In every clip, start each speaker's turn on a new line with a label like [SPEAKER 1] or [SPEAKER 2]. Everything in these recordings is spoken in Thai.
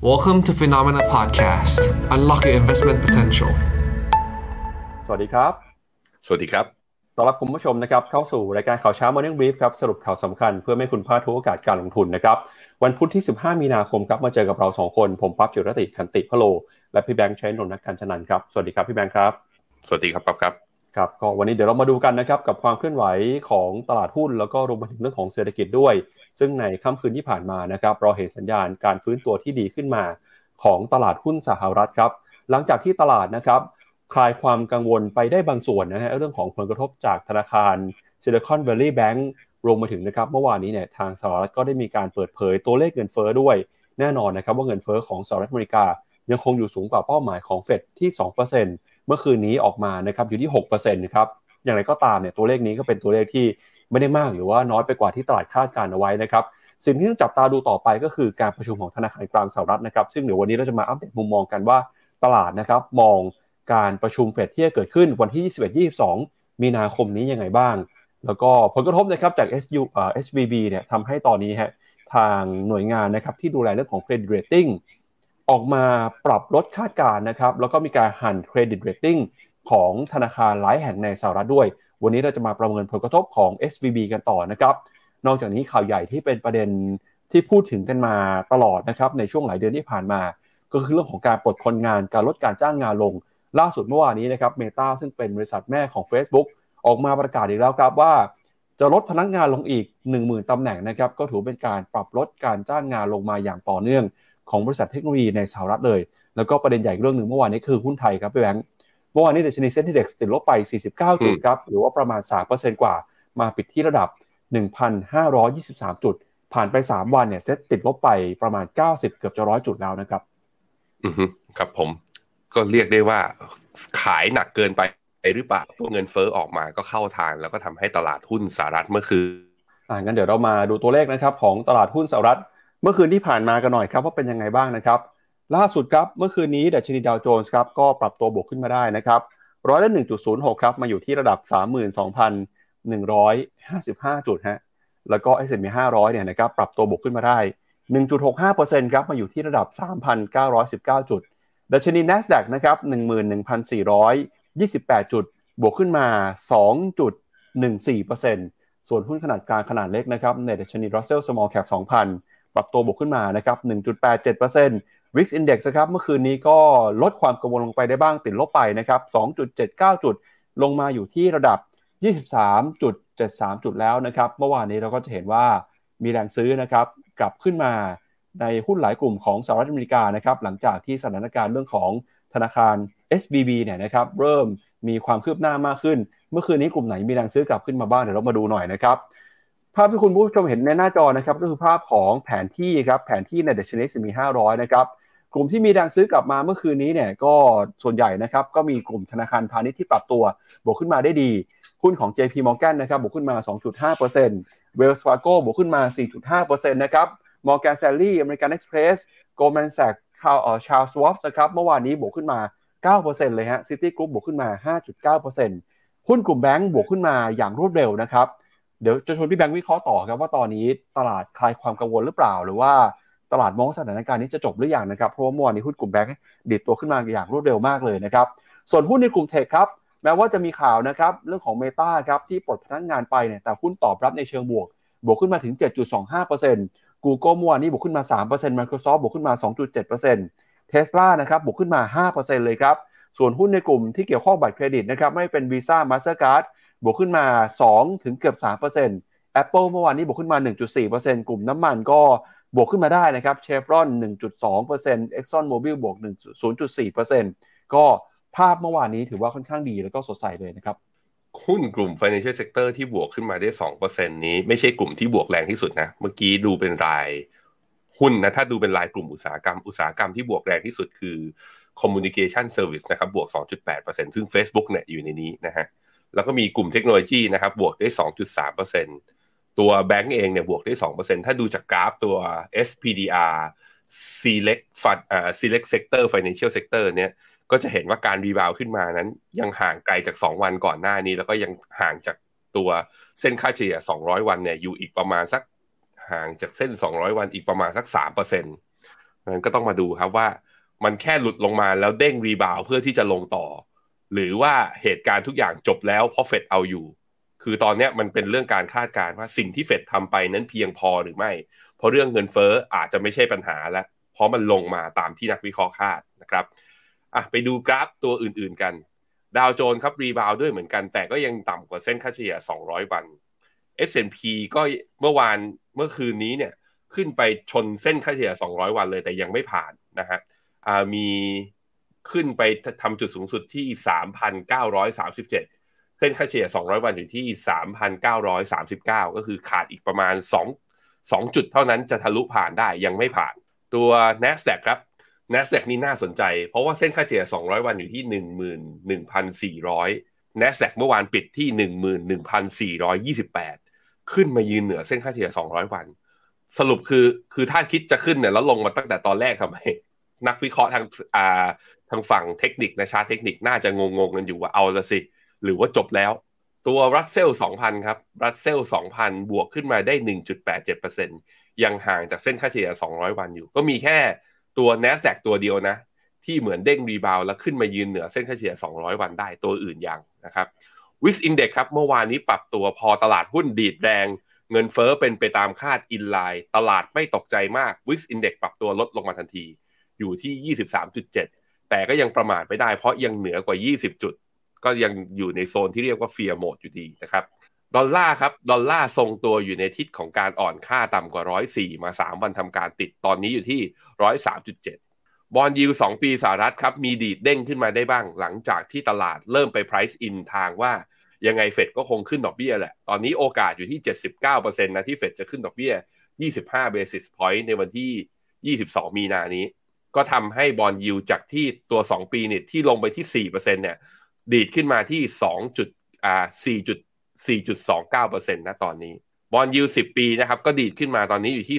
[SPEAKER 1] Welcome to Phenomena Podcast. Unlock your investment potential.
[SPEAKER 2] สวัสดีครับ
[SPEAKER 3] สวัสดีครับ
[SPEAKER 2] ต้อนรับคุณผู้ชมนะครับเข้าสู่รายการข่าวเช้า Morning Brief ครับสรุปข่าวสำคัญเพื่อไม่ให้คุณพลาดทุกโอกาสการลงทุนนะครับ วันพุธที่ 15 มีนาคมครับมาเจอกับเรา 2 คน ผมปั๊บจิรติคันติพะโล และพี่แบงค์ใช้นนท์นักการชนันครับ สวัสดีครับพี่แบงค์ครับ
[SPEAKER 3] สวัสดีครับปั๊บครับ
[SPEAKER 2] ครับก็วันนี้เดี๋ยวเรามาดูกันนะครับกับความเคลื่อนไหวของตลาดหุ้นแล้วก็รวมไปถึงเรื่องของเศรษฐกิจด้วย ซึ่งในค่ำคืนที่ผ่านมานะครับเราเห็นสัญญาณการฟื้นตัวที่ดีขึ้นมาของตลาดหุ้นสหรัฐครับ หลังจากที่ตลาดนะครับคลายความกังวลไปได้บางส่วนนะฮะเรื่องของผลกระทบจากธนาคาร Silicon Valley Bank รวมมาถึงนะครับเมื่อวานนี้เนี่ยทางสหรัฐก็ได้มีการเปิดเผยตัวเลขเงินเฟ้อด้วย แน่นอนนะครับว่าเงินเฟ้อของสหรัฐอเมริกา ยังคงอยู่สูงกว่าเป้าหมายของเฟดที่ 2%เมื่อคืนนี้ออกมานะครับอยู่ที่6%นะครับอย่างไรก็ตามเนี่ยตัวเลขนี้ก็เป็นตัวเลขที่ ไม่ได้มากหรือว่าน้อยไปกว่าที่ตลาดคาดการณ์เอาไว้นะครับสิ่งที่ต้องจับตาดูต่อไปก็คือการประชุมของธนาคารกลางสหรัฐนะครับ ซึ่งเดี๋ยววันนี้เราจะมาอัปเดตมุมมองกันว่าตลาดนะครับมองการประชุมเฟดที่จะเกิดขึ้นวันที่ 21-22 มีนาคมนี้ยังไงบ้าง แล้วก็ผลกระทบนะครับจาก SU เอ่อ SVB เนี่ยทำให้ตอนนี้ฮะทางหน่วยงานนะครับที่ดูแลเรื่องของ credit rating ออกมาปรับลดคาดการณ์นะครับแล้วก็มีการหั่น credit rating ของธนาคารหลายแห่งในสหรัฐด้วย วันนี้เราจะมาประเมินผลกระทบของ SVB กันต่อนะครับ นอกจากนี้ข่าวใหญ่ที่เป็นประเด็นที่พูดถึงกันมาตลอดนะครับในช่วงหลายเดือนที่ผ่านมา ก็คือเรื่องของการปลดคนงานการลดการจ้างงานลง ล่าสุดเมื่อวานนี้นะครับเมตาซึ่งเป็นบริษัทแม่ของ Facebook ออกมาประกาศอีกแล้วครับว่า จะลดพนักงานลงอีก 10,000ตำแหน่งนะครับก็ถือเป็นการปรับลดการจ้างงานลงมาอย่างต่อเนื่อง ของบริษัทเทคโนโลยีในสหรัฐเลย แล้วก็ประเด็นใหญ่เรื่องหนึ่งเมื่อวานนี้คือหุ้นไทยครับพี่แบงค์ มื่อวานนี้เดชนีเซ็นดีเด็กติดลบไป 49 จุดครับ หรือว่าประมาณ 3%กว่า มาปิดที่ระดับ 1,523 จุด ผ่านไป 3 วันเนี่ยเซ็ตติดลบไปประมาณ 90 เกือบจะร้อยจุดแล้วนะครับ
[SPEAKER 3] อือฮึครับผม ก็เรียกได้ว่าขายหนักเกินไปหรือเปล่าตัวเงินเฟ้อออกมาก็เข้าทาง แล้วก็ทำให้ตลาดหุ้นสหรัฐเมื่อคืน
[SPEAKER 2] อ่างั้นเดี๋ยวเรามาดูตัวเลขนะครับของตลาดหุ้นสหรัฐ เมื่อคืนที่ผ่านมากันหน่อยครับว่าเป็นยังไงบ้างนะครับ ล่าสุดครับเมื่อคืนนี้ดัชนีดาวโจนส์ครับก็ปรับตัวบวกขึ้นมาได้นะครับร้อยละหนึ่งจุดศูนย์หกครับ มาอยู่ที่ระดับสามหมื่นสองพันหนึ่งร้อยห้าสิบห้าจุดฮะแล้วก็ S&P 500 เนี่ยนะครับปรับตัวบวกขึ้นมาได้ 1.65%ครับมาอยู่ที่ระดับ 3,919 จุด ดัชนี NASDAQ นะครับ11,428 จุด บวกขึ้นมา 2.14%ส่วนหุ้นขนาดกลางขนาดเล็กนะครับในดัชนี Russell Small Cap 2,000 ปรับตัวบวกขึ้นมานะครับ1.87% Wix Index นะครับเมื่อคืนนี้ก็ลดความกังวลลงไปได้บ้างติดลบไปนะครับ 2.79 จุดลงมาอยู่ที่ระดับ 23.73 จุดแล้วนะครับ เมื่อวานนี้เราก็จะเห็นว่ามีแรงซื้อนะครับ กลับขึ้นมาในหุ้นหลายกลุ่มของสหรัฐอเมริกานะครับ หลังจากที่สถานการณ์เรื่องของธนาคาร SVB เนี่ยนะครับ เริ่มมีความคืบหน้ามากขึ้น เมื่อคืนนี้กลุ่มไหนมีแรงซื้อกลับขึ้นมาบ้างเดี๋ยวเรามาดูหน่อยนะครับภาพที่คุณผู้ชมเห็นในหน้าจอนะครับก็คือภาพของแผนที่ครับแผนที่ในเดชนีสมี 500 นะครับ กลุ่มที่มีแรงซื้อกลับมาเมื่อคืนนี้เนี่ยก็ส่วนใหญ่นะครับก็มีกลุ่มธนาคารพาณิชย์ที่ปรับตัว บวกขึ้นมาได้ดี หุ้นของ JP Morgan นะครับบวกขึ้นมา 2.5% Wells Fargo บวกขึ้นมา 4.5%นะครับ Morgan Stanley American Express Goldman Sachs คาวเอ่อ Charles Schwab นะครับเมื่อวานนี้บวกขึ้นมา 9%เลยฮะ City Group บวกขึ้นมา 5.9%หุ้นกลุ่มแบงก์บวกขึ้นมาอย่างรวดเร็วนะครับ เดี๋ยวจะชวนพี่แบงค์วิเคราะห์ต่อครับว่าตอนนี้ตลาดคลายความกังวลหรือเปล่า หรือว่า ตลาดมองสถานการณ์นี้จะจบหรือยังนะครับ เพราะว่าเมื่อวานนี้หุ้นกลุ่มแบงก์ดิดตัวขึ้นมาอย่างรวดเร็วมากเลยนะครับ ส่วนหุ้นในกลุ่มเทคครับ แม้ว่าจะมีข่าวนะครับเรื่องของ Meta ครับที่ปลดพนักงานไปเนี่ย แต่หุ้นตอบรับในเชิงบวก บวกขึ้นมาถึง 7.25% Google เมื่อวานนี้บวกขึ้นมา 3% Microsoft บวกขึ้นมา 2.7% Tesla นะครับบวกขึ้นมา 5%เลยครับ ส่วนหุ้นในกลุ่มที่เกี่ยวข้องบัตรเครดิตนะครับไม่เป็น Visa Mastercard บวกขึ้นมา 2 ถึงเกือบ 3% Apple เมื่อวานนี้บวกขึ้นมา 1.4%กลุ่มน้ำมันก็ บวกขึ้นมาได้นะครับ Chevron 1.2% Exxon Mobil บวก 0.4%ก็ภาพเมื่อวานนี้ถือว่าค่อนข้างดีแล้วก็สดใสเลยนะครับ
[SPEAKER 3] หุ้นกลุ่ม financial sector ที่บวกขึ้นมาได้ 2%นี้ ไม่ใช่กลุ่มที่บวกแรงที่สุดนะ เมื่อกี้ดูเป็นรายหุ้นนะ ถ้าดูเป็นรายกลุ่มอุตสาหกรรม อุตสาหกรรมที่บวกแรงที่สุดคือ communication service นะครับบวก 2.8%ซึ่ง Facebook เนี่ยอยู่ในนี้นะฮะ แล้วก็มีกลุ่มเทคโนโลยีนะครับบวกได้ 2.3% ตัวแบงก์เองเนี่ยบวกได้ 2%ถ้าดูจากกราฟตัว SPDR select fund อ่า select sector financial sector เนี่ยก็จะเห็นว่าการรีบาวขึ้นมานั้น ยังห่างไกลจาก 2 วันก่อนหน้านี้ แล้วก็ยังห่างจากตัวเส้นค่าเฉลี่ย 200 วันเนี่ยอยู่อีกประมาณสักห่างจากเส้น 200 วันอีกประมาณสัก3%นนั้นก็ต้องมาดูครับว่ามันแค่หลุดลงมาแล้วเด้งรีบาวเพื่อที่จะลงต่อ หรือว่าเหตุการณ์ทุกอย่างจบแล้วเพราะเฟดเอาอยู่ คือตอนนี้มันเป็นเรื่องการคาดการณ์ว่าสิ่งที่เฟดทำไปนั้นเพียงพอหรือไม่ เพราะเรื่องเงินเฟ้ออาจจะไม่ใช่ปัญหาแล้ว เพราะมันลงมาตามที่นักวิเคราะห์คาดนะครับอะไปดูกราฟตัวอื่นๆกัน ดาวโจนส์ครับรีบาวด้วยเหมือนกัน แต่ก็ยังต่ำกว่าเส้นค่าเฉลี่ย 200 วัน S&P ก็เมื่อวานเมื่อคืนนี้เนี่ยขึ้นไปชนเส้นค่าเฉลี่ย 200 วันเลยแต่ยังไม่ผ่านนะฮะมีขึ้นไปทำจุดสูงสุดที่ 3,937 เส้นค่าเฉลี่ย 200 วันอยู่ที่ 3,939 ก็คือขาดอีกประมาณ 2 2 จุดเท่านั้นจะทะลุผ่านได้ยังไม่ผ่าน ตัว NASDAQ ครับ NASDAQ นี่น่าสนใจ เพราะว่าเส้นค่าเฉลี่ย 200 วันอยู่ที่ 11,400 NASDAQ เมื่อวานปิดที่ 11,428 ขึ้นมายืนเหนือเส้นค่าเฉลี่ย 200 วัน สรุปคือคือถ้าคิดจะขึ้นเนี่ยแล้วลงมาตั้งแต่ตอนแรกทำไมนักวิเคราะห์ทางอ่าทางฝั่งเทคนิคนะชาเทคนิคน่าจะงงๆกันอยู่ว่าเอาละสิ หรือว่าจบแล้ว ตัวรัสเซล2,000 ครับรัสเซล2,000 บวกขึ้นมาได้ 1.87%ยังห่างจากเส้นค่าเฉลี่ย 200 วันอยู่ ก็มีแค่ตัว NASDAQ ตัวเดียวนะ ที่เหมือนเด้ง rebound แล้วขึ้นมายืนเหนือเส้นค่าเฉลี่ย 200 วันได้ตัวอื่นยังนะครับ VIX Index ครับเมื่อวานนี้ปรับตัวพอตลาดหุ้นดีดแรงเงินเฟ้อเป็นไปตามคาด in line ตลาดไม่ตกใจมาก VIX Index ปรับตัวลดลงมาทันที อยู่ที่ 23.7 แต่ก็ยังประมาทไม่ได้เพราะยังเหนือกว่า 20 จุด ก็ยังอยู่ในโซนที่เรียกว่า fear mode อยู่ดีนะครับดอลลาร์ครับดอลลาร์ทรงตัวอยู่ในทิศของการอ่อนค่าต่ำกว่า 104 มา 3 วันทำการติดตอนนี้อยู่ที่ 103.7 bond yield 2ปีสหรัฐครับ มีดีดเด้งขึ้นมาได้บ้าง หลังจากที่ตลาดเริ่มไป price in ทางว่ายังไงเฟดก็คงขึ้นดอกเบี้ยแหละ ตอนนี้โอกาสอยู่ที่ 79%นะที่เฟดจะขึ้นดอกเบี้ย 25 basis point ในวันที่ 22 มีนานี้ ก็ทำให้ bond yield จากที่ตัว 2 ปีเนี่ยที่ลงไปที่ 4%เนี่ย ดีดขึ้นมาที่2จุดอ่า4.4.29%นะตอนนี้ บอลยิว10 ปีนะครับก็ดีดขึ้นมาตอนนี้อยู่ที่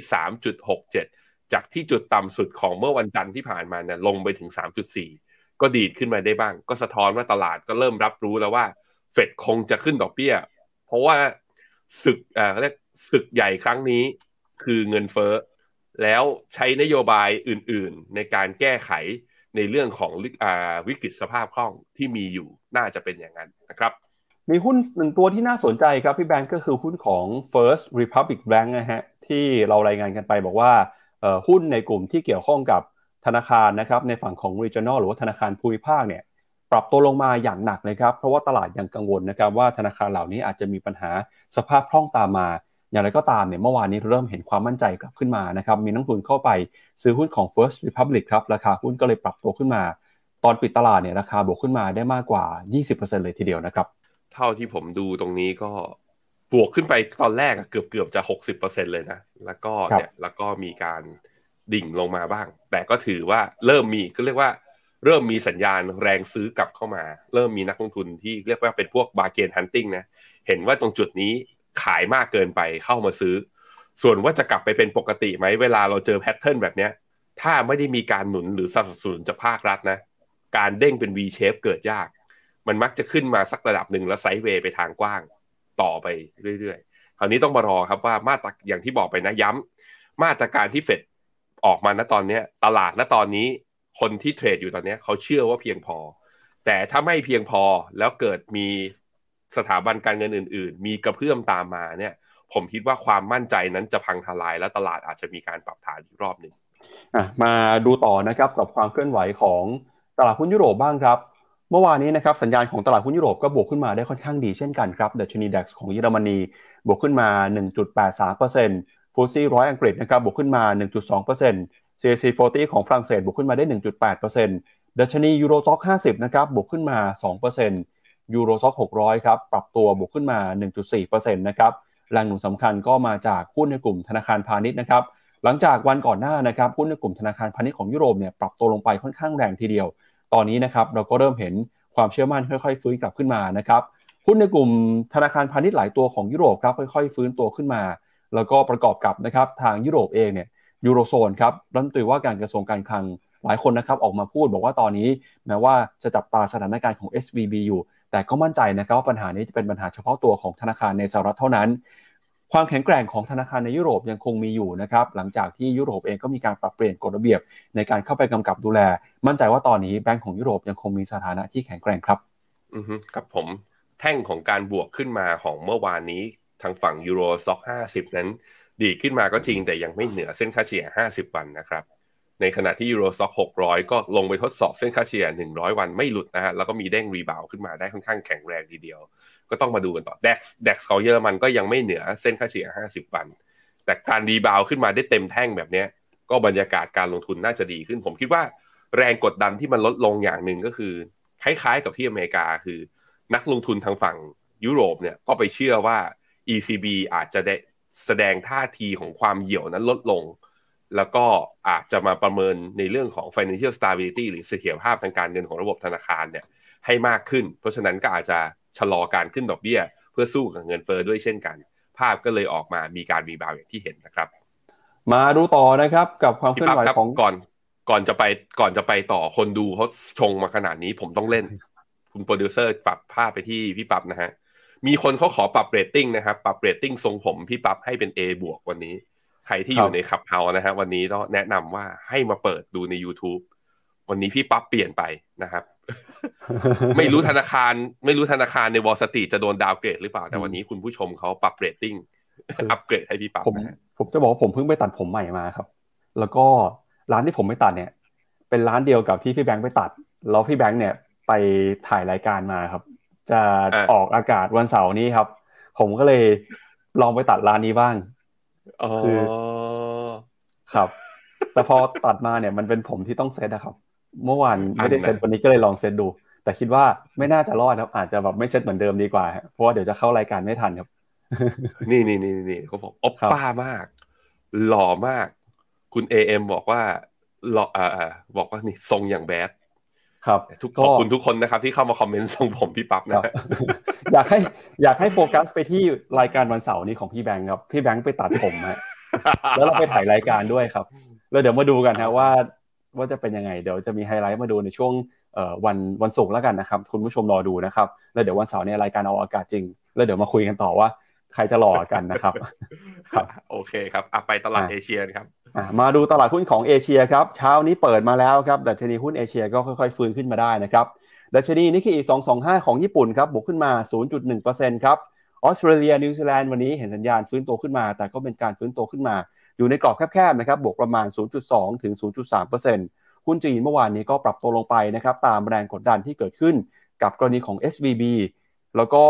[SPEAKER 3] 3.67 จากที่จุดต่ำสุดของเมื่อวันจันทร์ที่ผ่านมาเนี่ยลงไปถึง 3.4 ก็ดีดขึ้นมาได้บ้าง ก็สะท้อนว่าตลาดก็เริ่มรับรู้แล้วว่า เฟดคงจะขึ้นดอกเบี้ย เพราะว่าศึกอ่าเรียกศึกใหญ่ครั้งนี้คือเงินเฟ้อ แล้วใช้นโยบายอื่นๆ ในการแก้ไข ในเรื่องของวิกฤตสภาพคล่องที่มีอยู่น่าจะเป็นอย่างนั้นนะครับ
[SPEAKER 2] มีหุ้นหนึ่งตัวที่น่าสนใจครับพี่แบงก์ก็คือหุ้นของ First Republic Bank นะฮะที่เรารายงานกันไปบอกว่าหุ้นในกลุ่มที่เกี่ยวข้องกับธนาคารนะครับในฝั่งของ regional หรือว่าธนาคารภูมิภาคเนี่ยปรับตัวลงมาอย่างหนักเลยครับเพราะว่าตลาดยังกังวลนะครับว่าธนาคารเหล่านี้อาจจะมีปัญหาสภาพคล่องตามมา อย่างไรก็ตามเนี่ยเมื่อวานนี้เริ่มเห็นความมั่นใจกลับขึ้นมานะครับมีนักทุนเข้าไปซื้อหุ้นของ First Republic ครับราคาหุ้นก็เลยปรับตัวขึ้นมา ตอนปิดตลาดเนี่ยราคาบวกขึ้นมาได้มากกว่า 20%เลยทีเดียวนะครับ
[SPEAKER 3] เท่าที่ผมดูตรงนี้ก็บวกขึ้นไปตอนแรกเกือบเกือบจะ 60%เลยนะแล้วก็เนี่ยแล้วก็มีการดิ่งลงมาบ้าง แต่ก็ถือว่าเริ่มมีก็เรียกว่าเริ่มมีสัญญาณแรงซื้อกลับเข้ามา เริ่มมีนักลงทุนที่เรียกว่าเป็นพวกบาร์เกนฮันติงนะ เห็นว่าตรงจุดนี้ ขายมากเกินไปเข้ามาซื้อ ส่วนว่าจะกลับไปเป็นปกติไหมเวลาเราเจอแพทเทิร์นแบบนี้ถ้าไม่ได้มีการหนุนหรือสนับสนุนจากภาครัฐนะ การเด้งเป็น V shape เกิดยาก มันมักจะขึ้นมาสักระดับหนึ่งแล้วไซด์เวย์ไปทางกว้างต่อไปเรื่อยๆ คราวนี้ต้องมารอครับว่ามาตรอย่างที่บอกไปนะย้ำมาตรการที่เฟดออกมาณตอนนี้ตลาดณตอนนี้คนที่เทรดอยู่ตอนนี้เขาเชื่อว่าเพียงพอ แต่ถ้าไม่เพียงพอแล้วเกิดมี สถาบันการเงินอื่น ๆ มีกระเพื่อมตามมาเนี่ย ผมคิดว่าความมั่นใจนั้นจะพังทลายและตลาดอาจจะมีการปรับฐานอีกรอบหนึ่ง
[SPEAKER 2] มาดูต่อนะครับกับความเคลื่อนไหวของตลาดหุ้นยุโรปบ้างครับ เมื่อวานนี้นะครับสัญญาณของตลาดหุ้นยุโรปก็บวกขึ้นมาได้ค่อนข้างดีเช่นกันครับดัชนีดัคของเยอรมนีบวกขึ้นมา 1.83%ฟูซี่ร้อยอังกฤษนะครับบวกขึ้นมา 1.2% CAC 40 ของฝรั่งเศสบวกขึ้นมาได้ 1.8%ดัชนียูโรซ็อก50 นะครับบวกขึ้นมา 2% ยูโรซ็อก600 ครับ ปรับตัวบวกขึ้นมา 1.4%นะครับแรงหนุนสำคัญก็มาจากหุ้นในกลุ่มธนาคารพาณิชย์นะครับ หลังจากวันก่อนหน้านะครับหุ้นในกลุ่มธนาคารพาณิชย์ของยุโรปเนี่ยปรับตัวลงไปค่อนข้างแรงทีเดียว ตอนนี้นะครับเราก็เริ่มเห็นความเชื่อมั่นค่อยๆ ฟื้นกลับขึ้นมานะครับหุ้นในกลุ่มธนาคารพาณิชย์หลายตัวของยุโรปครับค่อยๆ ฟื้นตัวขึ้นมา แล้วก็ประกอบกับนะครับทางยุโรปเองเนี่ยยูโรโซนครับรัฐมนตรีว่าการกระทรวงการคลังหลายคนนะครับออกมาพูดบอกว่าตอนนี้แม้ว่าจะจับตาสถานการณ์ของ SVB อยู่ แต่ก็มั่นใจนะครับว่าปัญหานี้จะเป็นปัญหาเฉพาะตัวของธนาคารในสหรัฐเท่านั้น ความแข็งแกร่งของธนาคารในยุโรปยังคงมีอยู่นะครับหลังจากที่ยุโรปเองก็มีการปรับเปลี่ยนกฎระเบียบ ในการเข้าไปกำกับดูแล มั่นใจว่าตอนนี้แบงก์ของยุโรปยังคงมีสถานะที่แข็งแกร่งครับ
[SPEAKER 3] อือฮึครับผมแท่งของการบวกขึ้นมาของเมื่อวานนี้ทางฝั่ง Euro Stoxx 50นั้น ดีขึ้นมาก็จริงแต่ยังไม่เหนือเส้นค่าเฉลี่ย 50 วันนะครับ ในขณะที่ Euro Stoxx 600 ก็ลงไปทดสอบเส้นค่าเฉลี่ย 100 วันไม่หลุดนะฮะ แล้วก็มีเด้ง rebound ขึ้นมาได้ค่อนข้างแข็งแรงทีเดียว ก็ต้องมาดูกันต่อ DAX DAX ของเยอรมันก็ยังไม่เหนือเส้นค่าเฉลี่ย 50 วัน แต่การ rebound ขึ้นมาได้เต็มแท่งแบบนี้ ก็บรรยากาศการลงทุนน่าจะดีขึ้น ผมคิดว่าแรงกดดันที่มันลดลงอย่างหนึ่งก็คือ คล้ายๆกับที่อเมริกาคือ นักลงทุนทางฝั่งยุโรปเนี่ยก็ไปเชื่อว่า ECB อาจจะได้แสดงท่าทีของความเหี่ยวนั้นลดลง แล้วก็อาจจะมาประเมินในเรื่องของ financial stability หรือเสถียรภาพทางการเงินของระบบธนาคารเนี่ยให้มากขึ้น เพราะฉะนั้นก็อาจจะชะลอการขึ้นดอกเบี้ย เพื่อสู้กับเงินเฟอ้อด้วยเช่นกัน ภาพก็เลยออกมามีการรีบาวอย่างที่เห็นนะครับ
[SPEAKER 2] มาดูต่อนะครับกับความเค
[SPEAKER 3] พี่
[SPEAKER 2] ลื่อน
[SPEAKER 3] ปั๊บ
[SPEAKER 2] ไหว
[SPEAKER 3] ครับ
[SPEAKER 2] ของ
[SPEAKER 3] ก่อนก่อนจะไปก่อนจะไปต่อคนดูเขาชงมาขนาดนี้ผมต้องเล่น คุณโปรดิวเซอร์ปรับภาพไปที่พี่ปั๊บนะฮะมีคนเขาขอปรับเรตติ้งนะครับปรับเรตติ้งทรงผมพี่ปั๊บให้เป็น A บวกวันนี้ ใครที่อยู่ใน Clubhouse นะฮะวันนี้ก็แนะนำว่าให้มาเปิดดูใน YouTube วันนี้พี่ปั๊บเปลี่ยนไปนะครับ ไม่รู้ธนาคาร ไม่รู้ธนาคารใน Wall Street จะโดน downgrade หรือเปล่า แต่วันนี้คุณผู้ชมเขาปรับเรตติ้งอัปเกรดให้พี่ปั๊บ
[SPEAKER 2] ผม
[SPEAKER 3] นะฮะ
[SPEAKER 2] ผมจะบอกว่าผมเพิ่งไปตัดผมใหม่มาครับ แล้วก็ร้านที่ผมไปตัดเนี่ย เป็นร้านเดียวกับที่พี่แบงค์ไปตัด แล้วพี่แบงค์เนี่ยไปถ่ายรายการมาครับ จะออกอากาศวันเสาร์นี้ครับ ผมก็เลยลองไปตัดร้านนี้บ้าง
[SPEAKER 3] อ๋อ
[SPEAKER 2] คือครับ แต่พอตัดมาเนี่ยมันเป็นผมที่ต้องเซตนะครับ เมื่อวานไม่ได้เซตวันนี้ก็เลยลองเซตดู แต่คิดว่าไม่น่าจะรอดครับอาจจะแบบไม่เซตเหมือนเดิมดีกว่าฮะเพราะว่าเดี๋ยวจะเข้ารายการไม่ทันครับ
[SPEAKER 3] นี่นี่นี่นี่เขาบอกออป
[SPEAKER 2] ครับ
[SPEAKER 3] ป้ามาก หล่อมาก คุณเอเอ็มบอกว่าหล่ออ่าอ่าบอกว่านี่ทรงอย่างแบด
[SPEAKER 2] ครับ
[SPEAKER 3] ทุก
[SPEAKER 2] ก็
[SPEAKER 3] ขอบคุณทุกคนนะครับ ที่เข้ามาคอมเมนต์ทรงผมพี่ปั๊บ
[SPEAKER 2] ค
[SPEAKER 3] นะ
[SPEAKER 2] รับ
[SPEAKER 3] ฮะ
[SPEAKER 2] อยากให้อยากให้โฟกัสไปที่รายการวันเสาร์นี้ของพี่แบงค์ครับ พี่แบงค์ไปตัดผมฮะแล้วเราไปถ่ายรายการด้วยครับ แล้วเดี๋ยวมาดูกันฮะว่า ว่าจะเป็นยังไง เดี๋ยวจะมีไฮไลท์มาดูในช่วงเอ่อวันวันศุกร์แล้วกันนะครับ คุณผู้ชมรอดูนะครับ แล้วเดี๋ยววันเสาร์เนี่ยรายการเอาอากาศจริง แล้วเดี๋ยวมาคุยกันต่อว่าใครจะหล่อกันนะครับ ครับ
[SPEAKER 3] โอเคครับอะไปตลาด
[SPEAKER 2] อะ
[SPEAKER 3] เอเชียครับ
[SPEAKER 2] อะ มาดูตลาดหุ้นของเอเชียครับเช้านี้เปิดมาแล้วครับดัชนีหุ้นเอเชียก็ค่อยๆ ฟื้นขึ้นมาได้นะครับดัชนีนิกเคอิ225 ของญี่ปุ่นครับบวกขึ้นมา 0.1%ครับออสเตรเลียนิวซีแลนด์วันนี้เห็นสัญญาณฟื้นตัวขึ้นมา แต่ก็เป็นการฟื้นตัวขึ้นมา อยู่ในกรอบแคบๆนะครับบวกประมาณ 0.2 ถึง 0.3%หุ้นจีนเมื่อวานนี้ก็ปรับตัวลงไปนะครับตามแรงกดดันที่เกิดขึ้นกับกรณีของ SVB แล้วก็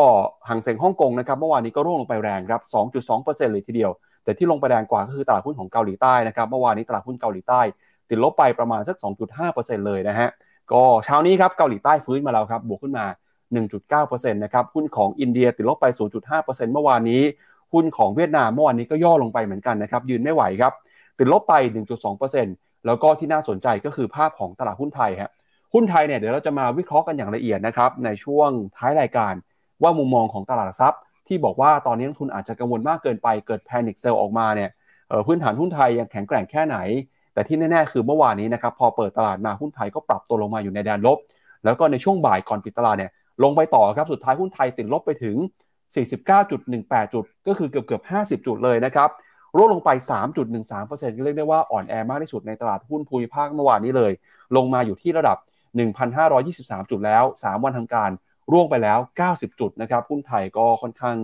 [SPEAKER 2] หางเซ็งฮ่องกงนะครับเมื่อวานนี้ก็ร่วงลงไปแรงครับ 2.2%เลยทีเดียว แต่ที่ลงไปแรงกว่าก็คือตลาดหุ้นของเกาหลีใต้นะครับเมื่อวานนี้ตลาดหุ้นเกาหลีใต้ ติดลบไปประมาณสัก 2.5%เลยนะฮะก็เช้านี้ครับเกาหลีใต้ฟื้นมาแล้วครับบวกขึ้นมา 1.9%นะครับหุ้นของอินเดียติดลบไป 0.5%เมื่อวานนี้ หุ้นของเวียดนามเมื่อวานนี้ก็ย่อลงไปเหมือนกันนะครับยืนไม่ไหวครับติดลบไป 1.2%แล้วก็ที่น่าสนใจก็คือภาพของตลาดหุ้นไทยฮะหุ้นไทยเนี่ยเดี๋ยวเราจะมาวิเคราะห์กันอย่างละเอียดนะครับในช่วงท้ายรายการว่ามุมมองของตลาดหลักทรัพย์ ที่บอกว่าตอนนี้นักทุนอาจจะกังวลมากเกินไปเกิด panic sell ออกมาเนี่ยพื้นฐานหุ้นไทยยังแข็งแกร่งแค่ไหน แต่ที่แน่ๆ คือเมื่อวานนี้นะครับพอเปิดตลาดมาหุ้นไทยก็ปรับตัวลงมาอยู่ในแดนลบ แล้วก็ในช่วงบ่ายก่อนปิดตลาดเนี่ยลงไปต่อครับสุดท้ายหุ้นไทยติดลบไปถึง 49.18 จุด ก็คือเกือบเกือบ50 จุดเลยนะครับร่วงลงไป 3.13%ก็เรียกได้ว่าอ่อนแอมากที่สุดในตลาดหุ้นภูมิภาคเมื่อวานนี้เลย ลงมาอยู่ที่ระดับ 1,523 จุดแล้ว 3 วันทำการ ร่วงไปแล้ว 90 จุดนะครับหุ้นไทยก็ค่อนข้าง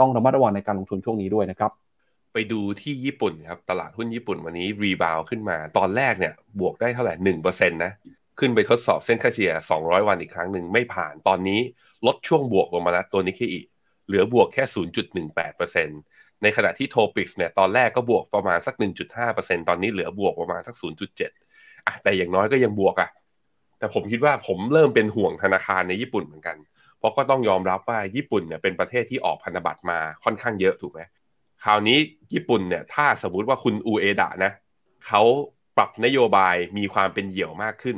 [SPEAKER 2] ต้องระมัดระวังในการลงทุนช่วงนี้ด้วยนะครับ
[SPEAKER 3] ไปดูที่ญี่ปุ่นครับตลาดหุ้นญี่ปุ่นวันนี้รีบาวขึ้นมา ตอนแรกเนี่ยบวกได้เท่าไหร่หนึ่งเปอร์เซ็นต์นะขึ้นไปทดสอบเส้นค่าเฉลี่ย 200 วันอีกครั้งหนึ่งไม่ผ่านตอนนี้ลดช่วงบวกลงมาแล้วตัวนิเคอีก เหลือบวกแค่ 0.18%ในขณะที่โทปิกเนี่ยตอนแรกก็บวกประมาณสัก 1.5%ตอนนี้เหลือบวกประมาณสัก 0.7อะแต่อย่างน้อยก็ยังบวกอะ แต่ผมคิดว่าผมเริ่มเป็นห่วงธนาคารในญี่ปุ่นเหมือนกัน เพราะก็ต้องยอมรับว่าญี่ปุ่นเนี่ยเป็นประเทศที่ออกพันธบัตรมาค่อนข้างเยอะถูกไหมคราวนี้ญี่ปุ่นเนี่ยถ้าสมมุติว่าคุณอูเอดะนะเขาปรับนโยบายมีความเป็นเหยี่ยวมากขึ้น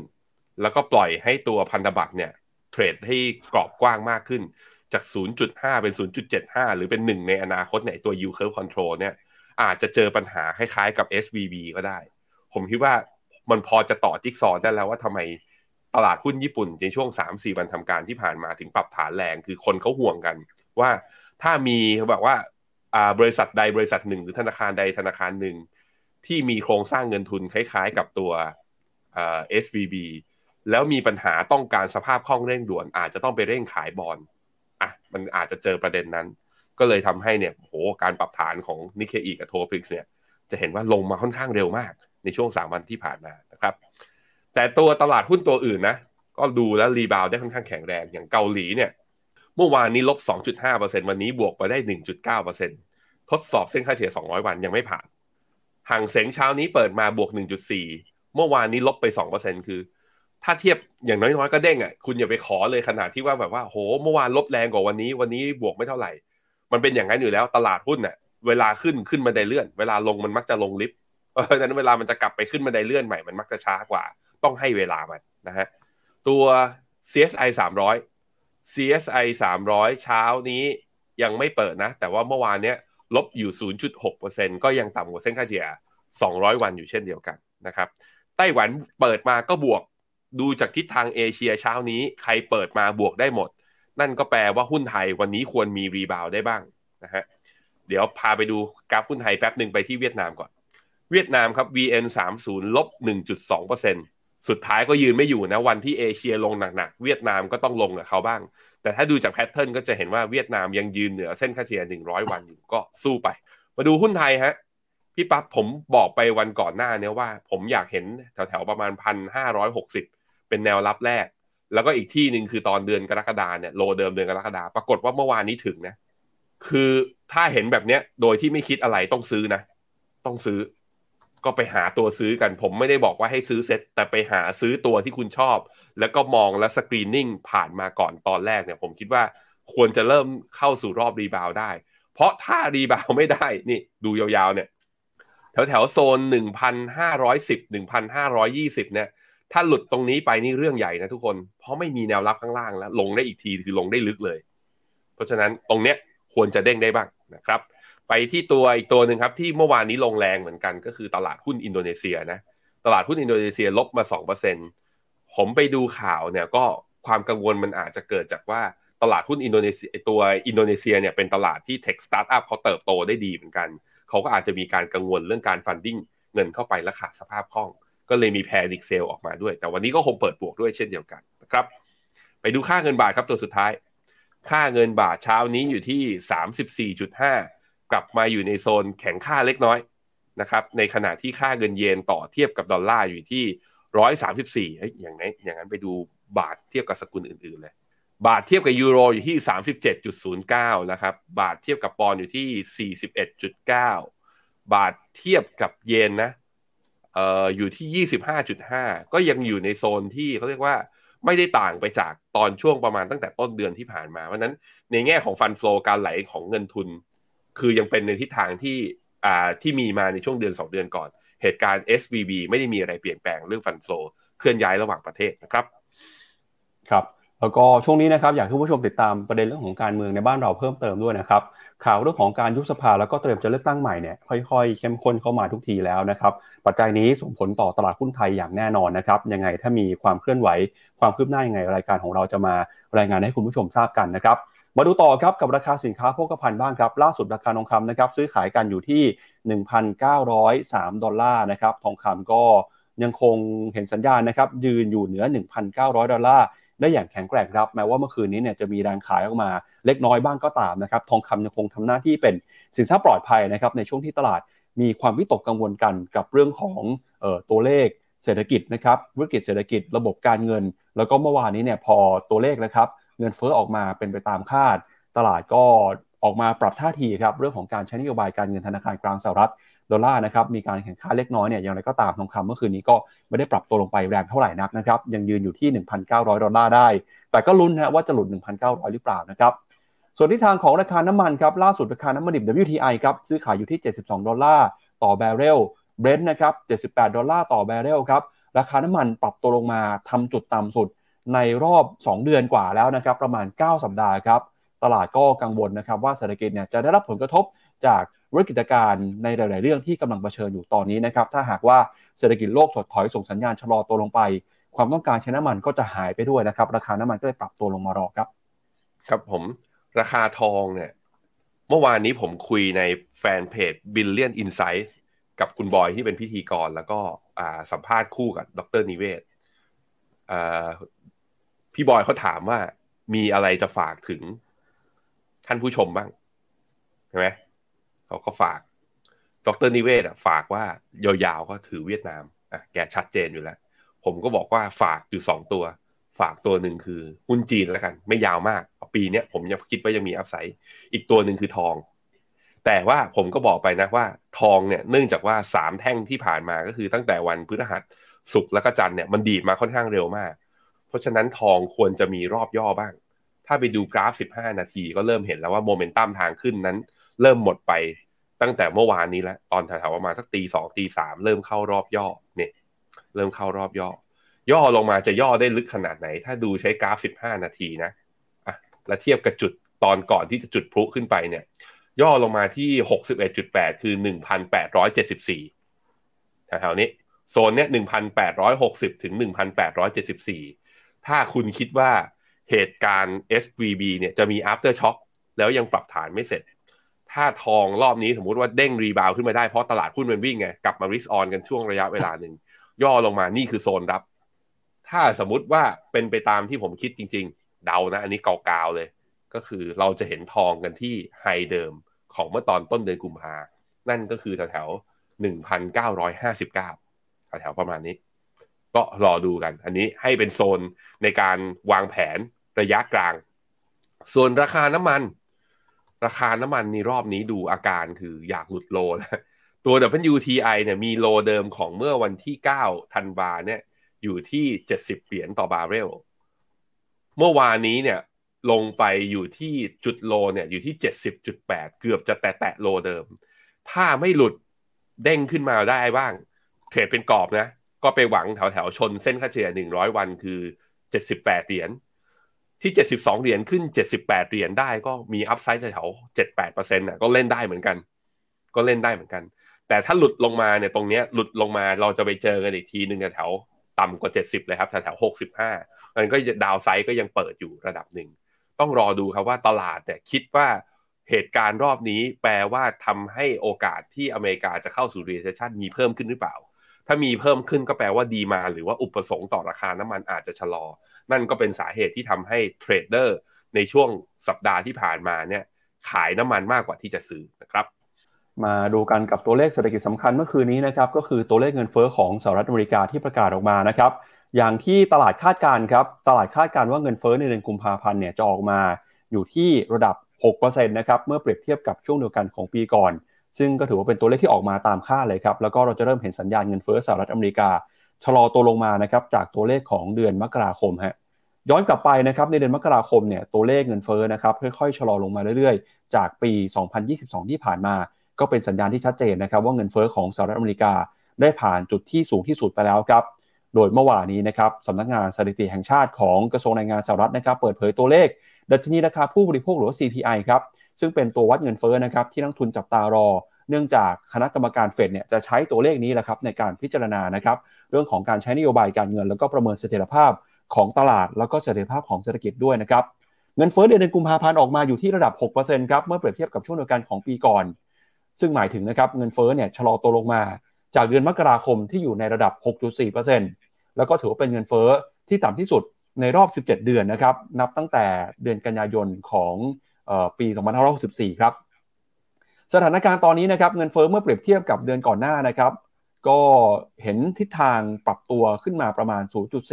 [SPEAKER 3] แล้วก็ปล่อยให้ตัวพันธบัตรเนี่ยเทรดให้กรอบกว้างมากขึ้นจาก 0.5 เป็น 0.75 หรือเป็นหนึ่งในอนาคตเนี่ยตัว yield curve control เนี่ยอาจจะเจอปัญหาคล้ายๆกับ SVB ก็ได้ ผมคิดว่ามันพอจะต่อจิ๊กซอว์ได้แล้วว่าทำไม ตลาดหุ้นญี่ปุ่นในช่วง 3-4 วันทำการที่ผ่านมาถึงปรับฐานแรง คือคนเขาห่วงกัน ว่าถ้ามีแบบว่าอ่าบริษัทใดบริษัทหนึ่ง หรือธนาคารใดธนาคารหนึ่ง ที่มีโครงสร้างเงินทุนคล้ายๆ กับตัวเอ่า SVB แล้วมีปัญหาต้องการสภาพคล่องเร่งด่วน อาจจะต้องไปเร่งขายบอลอะมันอาจจะเจอประเด็นนั้น ก็เลยทำให้เนี่ยโหการปรับฐานของนิเคอีกับโทพิกเนี่ยจะเห็นว่าลงมาค่อนข้างเร็วมากในช่วง 3 วันที่ผ่านมานะครับ แต่ตัวตลาดหุ้นตัวอื่นนะ ก็ดูแล้วรีบาวได้ค่อนข้างแข็งแรงอย่างเกาหลีเนี่ย เมื่อวานนี้ลบ 2.5%วันนี้บวกไปได้ 1.9%ทดสอบเส้นค่าเฉลี่ย200 วันยังไม่ผ่านห่างเสงเช้านี้เปิดมาบวก 1.4 เมื่อวานนี้ลบไป 2%คือ ถ้าเทียบอย่างน้อยๆก็เด้งอะคุณอย่าไปขอเลยขนาดที่ว่าแบบว่าโหเมื่อวานลบแรงกว่าวันนี้วันนี้บวกไม่เท่าไหร่ มันเป็นอย่างนั้นอยู่แล้วตลาดหุ้นน่ะเวลาขึ้นขึ้นบันไดเลื่อน เวลาลงมันมักจะลงลิฟต์เพราะฉะนั้นเวลามันจะกลับไปขึ้นบันไดเลื่อนใหม่มันมักจะช้ากว่า ต้องให้เวลามันนะฮะตัว CSI 300 CSI 300 เช้านี้ยังไม่เปิดนะ แต่ว่าเมื่อวานเนี้ยลบอยู่ 0.6%ก็ยังต่ำกว่าเส้นค่าเฉลี่ย200 วันอยู่เช่นเดียวกันนะครับไต้หวันเปิดมาก็บวกดูจากทิศทางเอเชียเช้านี้ ใครเปิดมาบวกได้หมด นั่นก็แปลว่าหุ้นไทยวันนี้ควรมี rebound ได้บ้างนะฮะเดี๋ยวพาไปดูกราฟหุ้นไทยแป๊บหนึ่งไปที่เวียดนามก่อน เวียดนามครับ VN 30ลบ1.2% สุดท้ายก็ยืนไม่อยู่นะวันที่เอเชียลงหนักๆเวียดนามก็ต้องลงกับเขาบ้าง แต่ถ้าดูจาก pattern ก็จะเห็นว่าเวียดนามยังยืนเหนือเส้นค่าเฉลี่ย 100 วันอยู่ก็สู้ไป มาดูหุ้นไทยฮะพี่ปั๊บผมบอกไปวันก่อนหน้าเนี่ยว่า ผมอยากเห็นแถวๆประมาณ 1,560 เป็นแนวรับแรก แล้วก็อีกที่หนึ่งคือตอนเดือนกรกฎาเนี่ยโลเดิมเดือนกรกฎาปรากฏว่าเมื่อวานนี้ถึงนะคือถ้าเห็นแบบเนี้ยโดยที่ไม่คิดอะไรต้องซื้อนะ ต้องซื้อ ก็ไปหาตัวซื้อกัน ผมไม่ได้บอกว่าให้ซื้อเซ็ตแต่ไปหาซื้อตัวที่คุณชอบ แล้วก็มองและสกรีนนิ่งผ่านมาก่อนตอนแรกเนี่ย ผมคิดว่าควรจะเริ่มเข้าสู่รอบ rebound ได้ เพราะถ้า rebound ไม่ได้นี่ดูยาวๆเนี่ยแถวแถวโซน 1,510 1,520 เนี่ย ถ้าหลุดตรงนี้ไปนี่เรื่องใหญ่นะทุกคน เพราะไม่มีแนวรับข้างล่างแล้ว ลงได้อีกทีคือลงได้ลึกเลย เพราะฉะนั้นตรงเนี้ยควรจะเด้งได้บ้างนะครับ ไปที่ตัวอีกตัวหนึ่งครับที่เมื่อวานนี้ลงแรงเหมือนกันก็คือตลาดหุ้นอินโดนีเซียนะตลาดหุ้นอินโดนีเซียลบมา 2%ผมไปดูข่าวเนี่ยก็ความกังวลมันอาจจะเกิดจากว่าตลาดหุ้นอินโดนีเซียตัวอินโดนีเซียเนี่ยเป็นตลาดที่ tech startup เขาเติบโตได้ดีเหมือนกัน เขาก็อาจจะมีการกังวลเรื่องการ funding เงินเข้าไปและขาดสภาพคล่อง ก็เลยมี panic sell ออกมาด้วย แต่วันนี้ก็คงเปิดบวกด้วยเช่นเดียวกันนะครับ ไปดูค่าเงินบาทครับตัวสุดท้าย ค่าเงินบาทเช้านี้อยู่ที่ 34.5 กลับมาอยู่ในโซนแข็งค่าเล็กน้อยนะครับในขณะที่ค่าเงินเยนต่อเทียบกับดอลลาร์อยู่ที่134เฮ้ยอย่างนั้นอย่างนั้นไปดูบาทเทียบกับสกุลอื่นๆเลย บาทเทียบกับยูโรอยู่ที่37.09นย์เก้านะครับบาทเทียบกับปอนด์อยู่ที่41.9บเอ็ดจุดเก้าบาทเทียบกับเยนนะเอ่ออยู่ที่25.5ก็ยังอยู่ในโซนที่เขาเรียกว่าไม่ได้ต่างไปจากตอนช่วงประมาณตั้งแต่ต้นเดือนที่ผ่านมาเพราะนั้นในแง่ของฟันฟลอการไหลของเงินทุน คือยังเป็นในทิศทางที่อ่าที่มีมาในช่วงเดือน 2 เดือนก่อน เหตุการณ์ SVB ไม่ได้มีอะไรเปลี่ยนแปลงเรื่องฟันฟลอเคลื่อนย้ายระหว่างประเทศนะครับ
[SPEAKER 2] ครับแล้วก็ช่วงนี้นะครับอยากให้ผู้ชมติดตามประเด็นเรื่องของการเมืองในบ้านเราเพิ่มเติมด้วยนะครับข่าวเรื่องของการยุบสภาแล้วก็เตรียมจะเลือกตั้งใหม่เนี่ยค่อยๆ เข้มข้นเข้ามาทุกทีแล้วนะครับปัจจัยนี้ส่งผลต่อตลาดหุ้นไทยอย่างแน่นอนนะครับยังไงถ้ามีความเคลื่อนไหว ความคืบหน้ายังไงรายการของเราจะมารายงานให้คุณผู้ชมทราบกันนะครับ มาดูต่อครับกับราคาสินค้าโภคภัณฑ์บ้างครับล่าสุดราคาทองคำนะครับซื้อขายกันอยู่ที่ 1,903 ดอลลาร์นะครับทองคำก็ยังคงเห็นสัญญาณนะครับยืนอยู่เหนือ 1,900 ดอลลาร์ได้อย่างแข็งแกร่งครับแม้ว่าเมื่อคืนนี้เนี่ยจะมีแรงขายออกมาเล็กน้อยบ้างก็ตามนะครับทองคำยังคงทำหน้าที่เป็นสินทรัพย์ปลอดภัยนะครับในช่วงที่ตลาดมีความวิตกกังวลกันกับเรื่องของออตัวเลขเศรษฐกิจนะครับวิกฤตเศรษฐกิจระบบการเงิน แล้วก็เมื่อวานนี้เนี่ยพอตัวเลขนะครับ เงินเฟ้อออกมาเป็นไปตามคาด ตลาดก็ออกมาปรับท่าทีครับเรื่องของการใช้นโยบายการเงินธนาคารกลางสหรัฐดอลลาร์นะครับมีการแข็งค่าเล็กน้อยเนี่ยอย่างไรก็ตามทองคำเมื่อคืนนี้ก็ไม่ได้ปรับตัวลงไปแรงเท่าไหร่นักนะครับยังยืนอยู่ที่ 1,900 ดอลลาร์ได้ แต่ก็ลุ้นนะว่าจะหลุด 1,900 หรือเปล่านะครับส่วนที่ทางของราคาน้ำมันครับล่าสุดราคาน้ำมันดิบ WTI ครับซื้อขายอยู่ที่ 72 ดอลลาร์ต่อแบเรลเบรนท์นะครับ 78 ดอลลาร์ต่อแบเรลครับราคาน้ำมันปรับตัวลงมาทำจุดต่ำสุด ในรอบ 2 เดือนกว่าแล้วนะครับประมาณ 9 สัปดาห์ครับตลาดก็กังวลนะครับว่าเศรษฐกิจเนี่ยจะได้รับผลกระทบจากวิกฤตการณ์ในหลาย ๆ เรื่องที่กำลังเผชิญอยู่ตอนนี้นะครับถ้าหากว่าเศรษฐกิจโลกถดถอยส่งสัญญาณชะลอตัวลงไป ความต้องการใช้น้ำมันก็จะหายไปด้วยนะครับราคาน้ำมันก็เลยปรับตัวลงมารอครับ
[SPEAKER 3] ครับผมราคาทองเนี่ยเมื่อวานนี้ผมคุยในแฟนเพจ Billion Insights กับคุณบอยที่เป็นพิธีกร แล้วก็สัมภาษณ์คู่กับดรนิเวศ พี่บอยเขาถามว่ามีอะไรจะฝากถึงท่านผู้ชมบ้างใช่ไหมเขาก็ฝาก ดรนิเวศฝากว่ายาวๆก็ถือเวียดนามอะแกชัดเจนอยู่แล้ว ผมก็บอกว่าฝากอยู่สองตัว ฝากตัวหนึ่งคือหุ้นจีนแล้วกัน ไม่ยาวมากปีนี้ผมยังคิดว่ายังมีอัพไซด์อีกตัวหนึ่งคือทอง แต่ว่าผมก็บอกไปนะว่า ทองเนี่ยเนื่องจากว่าสามแท่งที่ผ่านมาก็คือตั้งแต่วันพฤหัสศุกร์และก็จันทร์เนี่ยมันดีดมาค่อนข้างเร็วมาก เพราะฉะนั้นทองควรจะมีรอบย่อบ้าง ถ้าไปดูกราฟ 15 นาทีก็เริ่มเห็นแล้วว่าโมเมนตัมทางขึ้นนั้น เริ่มหมดไปตั้งแต่เมื่อวานนี้แล้ว ตอนแถวๆประมาณสักตีสองตีสามเริ่มเข้ารอบย่อเนี่ยเริ่มเข้ารอบย่อ ย่อลงมาจะย่อได้ลึกขนาดไหน ถ้าดูใช้กราฟ 15 นาทีนะอะแล้วเทียบกับจุดตอนก่อนที่จะจุดพลุขึ้นไปเนี่ย ย่อลงมาที่ 61.8 คือ 1,874แถวๆนี้โซนเนี้ย1,860 ถึง 1,874 ถ้าคุณคิดว่าเหตุการณ์ SVB เนี่ยจะมี after shock แล้วยังปรับฐานไม่เสร็จ ถ้าทองรอบนี้สมมุติว่าเด้งรีบาวขึ้นมาได้เพราะตลาดหุ้นมันวิ่งไงกลับมา risk on กันช่วงระยะเวลาหนึ่ง ย่อลงมานี่คือโซนรับ ถ้าสมมุติว่าเป็นไปตามที่ผมคิดจริง ๆ เดานะ อันนี้กาวๆเลย ก็คือเราจะเห็นทองกันที่ไฮเดิมของเมื่อตอนต้นเดือนกุมภานั่นก็คือแถวๆหนึ่งพันเก้าร้อยห้าสิบเก้าแถวๆประมาณนี้ ก็รอดูกัน อันนี้ให้เป็นโซนในการวางแผนระยะกลาง ส่วนราคาน้ำมัน ราคาน้ำมันในรอบนี้ดูอาการคืออยากหลุดโลนะตัว WTI เนี่ยมีโลเดิมของเมื่อวันที่9ธันวาเนี่ยอยู่ที่ 70 เหรียญต่อบาร์เรล เมื่อวานนี้เนี่ยลงไปอยู่ที่จุดโลเนี่ยอยู่ที่ 70.8 เกือบจะแตะแตะโลเดิม ถ้าไม่หลุดเด้งขึ้นมาได้บ้าง เทรดเป็นกรอบนะ ก็ไปหวังแถวแถวชนเส้นค่าเฉลี่ย 100 วันคือ 78 เหรียญที่ 72 เหรียญขึ้น 78 เหรียญได้ก็มีอัพไซด์แถว78%น่ะก็เล่นได้เหมือนกัน ก็เล่นได้เหมือนกัน แต่ถ้าหลุดลงมาเนี่ยตรงเนี้ยหลุดลงมาเราจะไปเจอกันอีกทีหนึ่งแถวต่ำกว่า 70 เลยครับแถวแถว65มันก็ดาวไซด์ก็ยังเปิดอยู่ระดับหนึ่ง ต้องรอดูครับว่าตลาดเนี่ยคิดว่าเหตุการณ์รอบนี้แปลว่าทำให้โอกาสที่อเมริกาจะเข้าสู่ recession มีเพิ่มขึ้นหรือเปล่า ถ้ามีเพิ่มขึ้นก็แปลว่าดีมาหรือว่าอุปสงค์ต่อราคาน้ำมันอาจจะชะลอ นั่นก็เป็นสาเหตุที่ทำให้เทรดเดอร์ในช่วงสัปดาห์ที่ผ่านมาเนี่ยขายน้ำมันมากกว่าที่จะซื้อนะครับ
[SPEAKER 2] มาดูกันกับตัวเลขเศรษฐกิจสำคัญเมื่อคืนนี้นะครับก็คือตัวเลขเงินเฟอ้อของสหรัฐอเมริกาที่ประกาศออกมานะครับอย่างที่ตลาดคาดการครับตลาดคาดการว่าเงินเฟอ้อในเดือนกุมภาพันธ์เนี่ยจะออกมาอยู่ที่ระดับ6%นะครับเมื่อเปรียบเทียบกับช่วงเดียวกันของปีก่อน ซึ่งก็ถือว่าเป็นตัวเลขที่ออกมาตามค่าเลยครับ แล้วก็เราจะเริ่มเห็นสัญญาณเงินเฟ้อสหรัฐอเมริกาชะลอตัวลงมานะครับจากตัวเลขของเดือนมกราคมฮะย้อนกลับไปนะครับในเดือนมกราคมเนี่ยตัวเลขเงินเฟ้อนะครับค่อยๆชะลอลงมาเรื่อยๆ จากปี 2022 ที่ผ่านมา ก็เป็นสัญญาณที่ชัดเจนนะครับว่าเงินเฟ้อของสหรัฐอเมริกา ได้ผ่านจุดที่สูงที่สุดไปแล้วครับโดยเมื่อวานนี้นะครับสำนักงานสถิติแห่งชาติของกระทรวงแรงงานสหรัฐนะครับเปิดเผยตัวเลข ดัชนีราคาผู้บริโภคหรือว่า CPI ครับ ซึ่งเป็นตัววัดเงินเฟ้อนะครับที่นักทุนจับตารอ เนื่องจากคณะกรรมการเฟดเนี่ยจะใช้ตัวเลขนี้แหละครับในการพิจารณานะครับเรื่องของการใช้นโยบายการเงิน แล้วก็ประเมินเสถียรภาพของตลาด แล้วก็เสถียรภาพของเศรษฐกิจด้วยนะครับเงินเฟ้อเดือนกุมภาพันธ์ออกมาอยู่ที่ระดับ 6%ครับเมื่อเปรียบเทียบกับช่วงเดียวกันของปีก่อน ซึ่งหมายถึงนะครับเงินเฟ้อเนี่ยชะลอตัวลงมา จากเดือนมกราคมที่อยู่ในระดับ 6.4%แล้วก็ถือว่าเป็นเงินเฟ้อที่ต่ำที่สุดในรอบ 17 เดือนนะครับนับตั้งแต่เดือนกันยายนของ ปี 2564 ครับ สถานการณ์ตอนนี้นะครับเงินเฟอ้อเมื่อเปรียบเทียบกับเดือนก่อนหน้านะครับก็เห็นทิศทางปรับตัวขึ้นมาประมาณ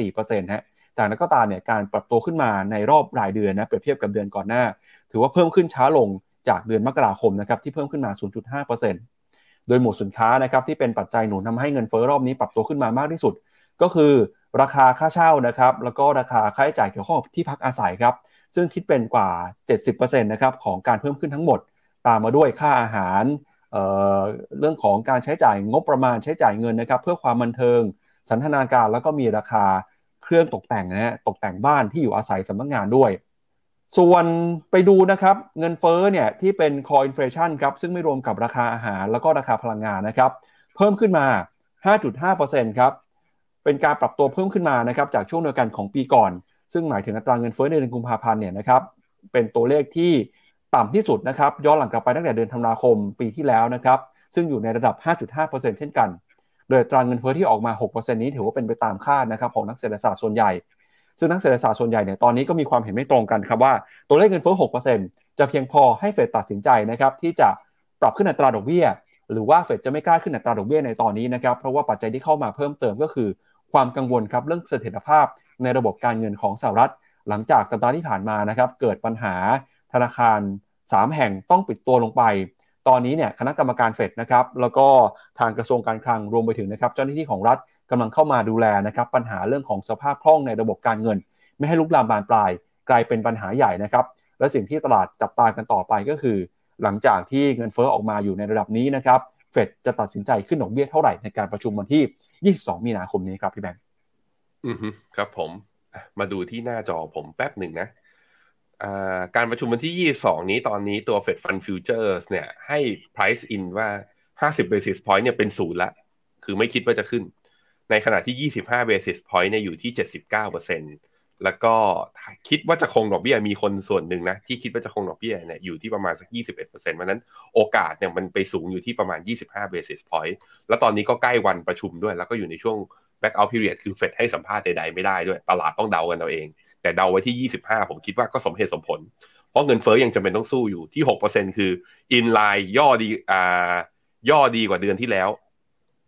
[SPEAKER 2] 0.4%ฮะแต่นักก็ตามเนี่ยการปรับตัวขึ้นมาในรอบรายเดือนนะเปรียบเทียบกับเดือนก่อนหน้า ถือว่าเพิ่มขึ้นช้าลงจากเดือนมกราคมนะครับที่เพิ่มขึ้นมา 0.5%โดยหมวดสินค้านะครับที่เป็นปัจจัยหนุนทาให้เงินเฟอ้อรอบนี้ปรับตัวขึ้นมามากที่สุด ก็คือ ราคาค่าเช่านะครับแล้วก็ราคาค่าใช้จ่ายเกี่ยวข้องที่พักอาศัยครับ ซึ่งคิดเป็นกว่า 70%นะครับของการเพิ่มขึ้นทั้งหมด ตามมาด้วยค่าอาหารเเรื่องของการใช้จ่ายงบประมาณใช้จ่ายเงินนะครับ เพื่อความบันเทิง สันทนาการแล้วก็มีราคาเครื่องตกแต่งนะฮะตกแต่งบ้านที่อยู่อาศัยสำนักงงานด้วย ส่วนไปดูนะครับเงินเฟ้อเนี่ยที่เป็น core inflation ครับซึ่งไม่รวมกับราคาอาหารแล้วก็ราคาพลังงานนะครับ เพิ่มขึ้นมา 5.5%ครับเป็นการปรับตัวเพิ่มขึ้นมานะครับจากช่วงเดียวกันของปีก่อน ซึ่งหมายถึงอัตราเงินเฟ้อในเดือนกุมภาพันธ์เนี่ยนะครับเป็นตัวเลขที่ต่ำที่สุดนะครับย้อนหลังกลับไปตั้งแต่เดือนธันวาคมปีที่แล้วนะครับซึ่งอยู่ในระดับ 5.5%เช่นกัน โดยตราเงินเฟ้อที่ออกมา 6%นี้ถือว่าเป็นไปตามคาดนะครับของนักเศรษฐศาสตร์ส่วนใหญ่ ซึ่งนักเศรษฐศาสตร์ส่วนใหญ่เนี่ยตอนนี้ก็มีความเห็นไม่ตรงกันครับว่าตัวเลขเงินเฟ้อ 6%จะเพียงพอให้เฟดตัดสินใจนะครับที่จะปรับขึ้นอัตราดอกเบี้ย หรือว่าเฟดจะไม่กล้าขึ้นอัตราดอกเบี้ยในตอนนี้นะครับเพราะว่าปัจจัยที่เข้ามาเพิ่มเติมก็คือ ความกังวลครับเรื่องเสถียรภาพ ในระบบการเงินของสหรัฐ หลังจากสัปดาห์ที่ผ่านมานะครับเกิดปัญหาธนาคาร 3 แห่งต้องปิดตัวลงไป ตอนนี้เนี่ยคณะกรรมการเฟดนะครับแล้วก็ทางกระทรวงการคลังรวมไปถึงนะครับเจ้าหน้าที่ของรัฐกำลังเข้ามาดูแลนะครับปัญหาเรื่องของสภาพคล่องในระบบการเงิน ไม่ให้ลุกลามบานปลาย กลายเป็นปัญหาใหญ่นะครับและสิ่งที่ตลาดจับตากันต่อไปก็คือ หลังจากที่เงินเฟ้อออกมาอยู่ในระดับนี้นะครับเฟดจะตัดสินใจขึ้นดอกเบี้ยเท่าไหร่ในการประชุมวันที่ 22 มีนาคมนี้ครับพี่แบงค์
[SPEAKER 3] อือครับผมมาดูที่หน้าจอผมแป๊บหนึ่งนะการประชุมวันที่ 22 นี้ตอนนี้ตัว Fed Fund Futures เนี่ยให้ price in ว่า 50 basis point เนี่ยเป็นศูนย์ละ คือไม่คิดว่าจะขึ้น ในขณะที่ 25 basis point เนี่ยอยู่ที่ 79%แล้วก็คิดว่าจะคงดอกเบี้ยมีคนส่วนหนึ่งนะ ที่คิดว่าจะคงดอกเบี้ยเนี่ยอยู่ที่ประมาณสัก 21%เพราะนั้นโอกาสเนี่ยมันไปสูงอยู่ที่ประมาณ 25 basis point แล้วตอนนี้ก็ใกล้วันประชุมด้วย แล้วก็อยู่ในช่วง back out period คือเฟดให้สัมภาษณ์ใดๆไม่ได้ด้วย ตลาดต้องเดากันเอาเอง แต่เดาไว้ที่ 25 ผมคิดว่าก็สมเหตุสมผล เพราะเงินเฟ้อยังจำเป็นต้องสู้อยู่ที่ 6%คือ in line ย่อดีอ่าย่อดีกว่าเดือนที่แล้ว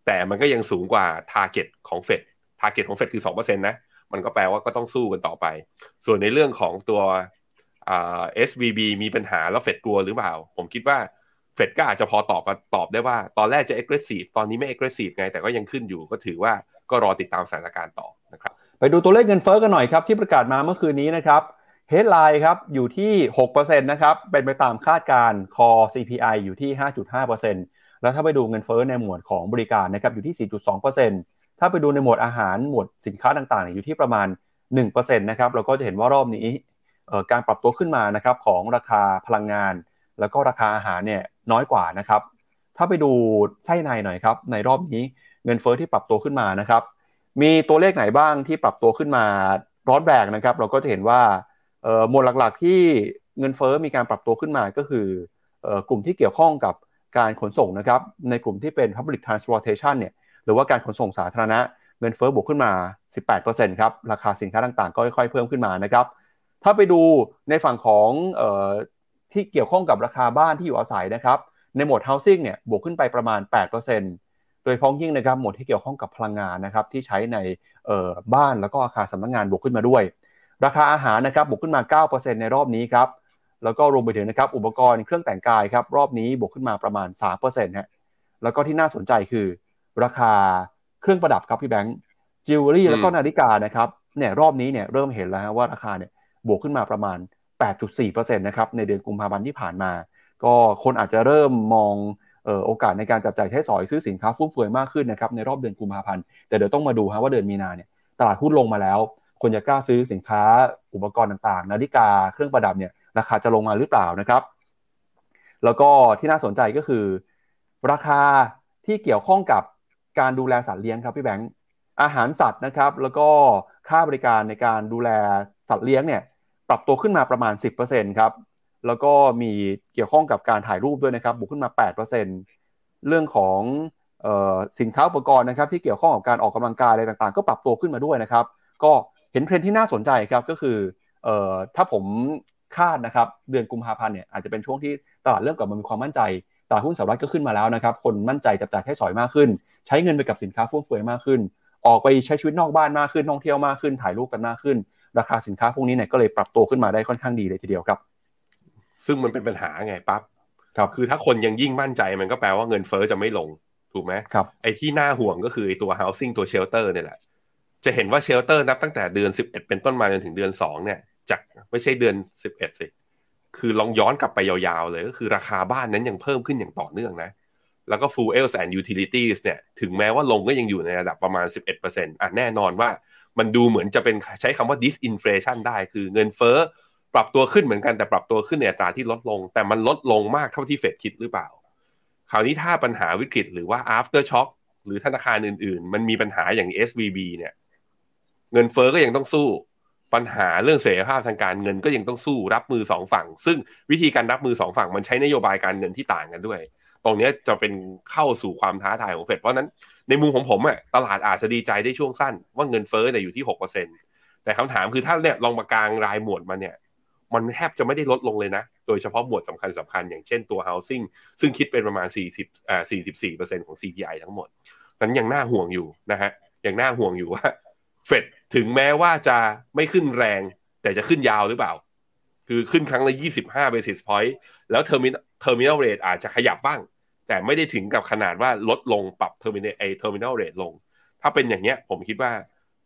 [SPEAKER 3] แต่มันก็ยังสูงกว่า target ของเฟด target ของเฟดคือ2%นะมันก็แปลว่าก็ต้องสู้กันต่อไป ส่วนในเรื่องของตัวอ่า SVB มีปัญหาแล้วเฟดกลัวหรือเปล่า ผมคิดว่า เฟดก็อาจจะพอตอบตอบได้ว่า ตอนแรกจะ aggressive ตอนนี้ไม่ aggressive ไง แต่ก็ยังขึ้นอยู่ก็ถือว่าก็รอติดตามสถานการณ์ต่อนะครับ
[SPEAKER 2] ไปดูตัวเลขเงินเฟ้อกันหน่อยครับ ที่ประกาศมาเมื่อคืนนี้นะครับ headline ครับ อยู่ที่ 6%นะครับ เป็นไปตามคาดการณ์ core CPI อยู่ที่ 5.5%แล้วถ้าไปดูเงินเฟ้อในหมวดของบริการนะครับอยู่ที่ 4.2%ถ้าไปดูในหมวดอาหารหมวดสินค้าต่างๆ อยู่ที่ประมาณ 1%นะครับเราก็จะเห็นว่ารอบนี้การปรับตัวขึ้นมานะครับของราคาพลังงาน แล้วก็ราคาอาหารเนี่ยน้อยกว่านะครับ ถ้าไปดูไส้ในหน่อยครับ ในรอบนี้เงินเฟอ้อที่ปรับตัวขึ้นมานะครับ มีตัวเลขไหนบ้างที่ปรับตัวขึ้นมาร้อนแรงนะครับ เราก็จะเห็นว่าหมวดหลักๆที่เงินเฟอ้อมีการปรับตัวขึ้นมาก็คือกลุ่มที่เกี่ยวข้องกับการขนส่งนะครับ ในกลุ่มที่เป็น public transportation เนี่ยหรือว่าการขนส่งสาธารณะเงินเฟอ้อบวกขึ้นมา 18%ครับ ราคาสินค้าต่างๆ ก็ค่อยๆ เพิ่มขึ้นมานะครับ ถ้าไปดูในฝั่งของ ที่เกี่ยวข้องกับราคาบ้านที่อยู่อาศัยนะครับ ในหมวด housing เนี่ยบวกขึ้นไปประมาณ 8%โดยพ้องยิ่งนะครับหมวดที่เกี่ยวข้องกับพลังงานนะครับที่ใช้ในบ้านแล้วก็อาคารสำนักงงานบวกขึ้นมาด้วย ราคาอาหารนะครับบวกขึ้นมา 9%ในรอบนี้ครับแล้วก็รวมไปถึงนะครับอุปกรณ์เครื่องแต่งกายครับรอบนี้บวกขึ้นมาประมาณ3%ฮะแล้วก็ที่น่าสนใจคือ ราคาเครื่องประดับครับพี่แบงค์จิวเวลรี่แล้วก็นาฬิกานะครับเนี่ยรอบนี้เนี่ยเริ่มเห็นแล้วว่าราคาเนี่ยบวกขึ้นมาประมาณ 8.4%นะครับในเดือนกุมภาพันธ์ที่ผ่านมา ก็คนอาจจะเริ่มมองโอกาสในการจับจ่ายใช้สอยซื้อสินค้าฟุ่มเฟือยมากขึ้นนะครับในรอบเดือนกุมภาพันธ์แต่เดี๋ยวต้องมาดูฮะว่าเดือนมีนาเนี่ยตลาดหุ้นลงมาแล้ว คนจะกล้าซื้อสินค้าอุปกรณ์ต่างๆ นาฬิกาเครื่องประดับเนี่ยราคาจะลงมาหรือเปล่านะครับ แล้วก็ที่น่าสนใจก็คือ ราคาที่เกี่ยวข้องกับการดูแลสัตว์เลี้ยงครับพี่แบงค์อาหารสัตว์นะครับ แล้วก็ค่าบริการในการดูแลสัตว์เลี้ยงเนี่ย ปรับตัวขึ้นมาประมาณ 10%ครับแล้วก็มีเกี่ยวข้องกับการถ่ายรูปด้วยนะครับบวกขึ้นมา 8%เรื่องของออสินค้าอุปกรณ์นะครับที่เกี่ยวข้องกับการออกกำลังกายอะไรต่างๆ ก็ปรับตัวขึ้นมาด้วยนะครับ ก็เห็นเทรนที่น่าสนใจครับก็คือออถ้าผมคาดนะครับเดือนกุมภาพันธ์เนี่ยอาจจะเป็นช่วงที่ตลาดเริ่มกลับมามีความมั่นใจตลาดหุ้นสหรัฐก็ขึ้นมาแล้วนะครับ คนมั่นใจจับจ่ายใช้สอยมากขึ้น ใช้เงินไปกับสินค้าฟุ่มเฟือยมากขึ้น ออกไปใช้ชีวิตนอกบ้านมากขึ้นท่องเที่ยวมากขึ้น ถ่ายรูปกันมากขึ้น ราคาสินค้าพวกนี้เนี่ยก็เลยปรับตัวขึ้นมาได้ค่อนข้างดีเลยทีเดียวครับ
[SPEAKER 3] ซึ่งมันเป็นปัญหาไงปั๊บ
[SPEAKER 2] ครับ
[SPEAKER 3] คือถ้าคนยังยิ่งมั่นใจมันก็แปลว่าเงินเฟอ้อจะไม่ลงถูกไหม
[SPEAKER 2] ครับ
[SPEAKER 3] ไอ้ที่น่าห่วงก็คือไอ้ตัว housing ตัว shelter เนี่ยแหละ จะเห็นว่า shelter นับตั้งแต่เดือนสิบเอ็ดเป็นต้นมาจนถึงเดือนสองเนี่ยจากไม่ใช่เดือนสิบเอ็ดสิ คือลองย้อนกลับไปยาวๆเลย ก็คือราคาบ้านนั้นยังเพิ่มขึ้นอย่างต่อเนื่องนะ แล้วก็ fuels and utilities เนี่ย ถึงแม้ว่าลงก็ยังอยู่ในระดับประมาณ 11%อะแน่นอนว่า มันดูเหมือนจะเป็นใช้คำว่า disinflation ได้ คือเงินเฟ้อปรับตัวขึ้นเหมือนกันแต่ปรับตัวขึ้นในอัตราที่ลดลง แต่มันลดลงมากเท่าที่เฟดคิดหรือเปล่า คราวนี้ถ้าปัญหาวิกฤตหรือว่า after shock หรือธนาคารอื่น ๆ มันมีปัญหาอย่าง SVB เนี่ย เงินเฟ้อก็ยังต้องสู้ ปัญหาเรื่องเสรีภาพทางการเงินก็ยังต้องสู้รับมือสองฝั่ง ซึ่งวิธีการรับมือสองฝั่งมันใช้นโยบายการเงินที่ต่างกันด้วย ตรงนี้จะเป็นเข้าสู่ความท้าทายของเฟดเพราะนั้น ในมุมของผมอะตลาดอาจจะดีใจได้ช่วงสั้น ว่าเงินเฟ้อเนี่ยอยู่ที่หกเปอร์เซ็นแต่คำถามคือถ้าเนี่ยลองมากลางรายหมวดมาเนี่ย มันแทบจะไม่ได้ลดลงเลยนะ โดยเฉพาะหมวดสำคัญสำคัญอย่างเช่นตัว housing ซึ่งคิดเป็นประมาณ 40อ่า44%ของ CPI ทั้งหมด นั้นยังน่าห่วงอยู่นะฮะยังน่าห่วงอยู่ว่าเฟดถึงแม้ว่าจะไม่ขึ้นแรง แต่จะขึ้นยาวหรือเปล่า คือขึ้นครั้งละ 25 basis point แล้ว terminal terminal rate อาจจะขยับบ้าง แต่ไม่ได้ถึงกับขนาดว่าลดลงปรับ terminal ไอ terminal rate ลง ถ้าเป็นอย่างเนี้ยผมคิดว่า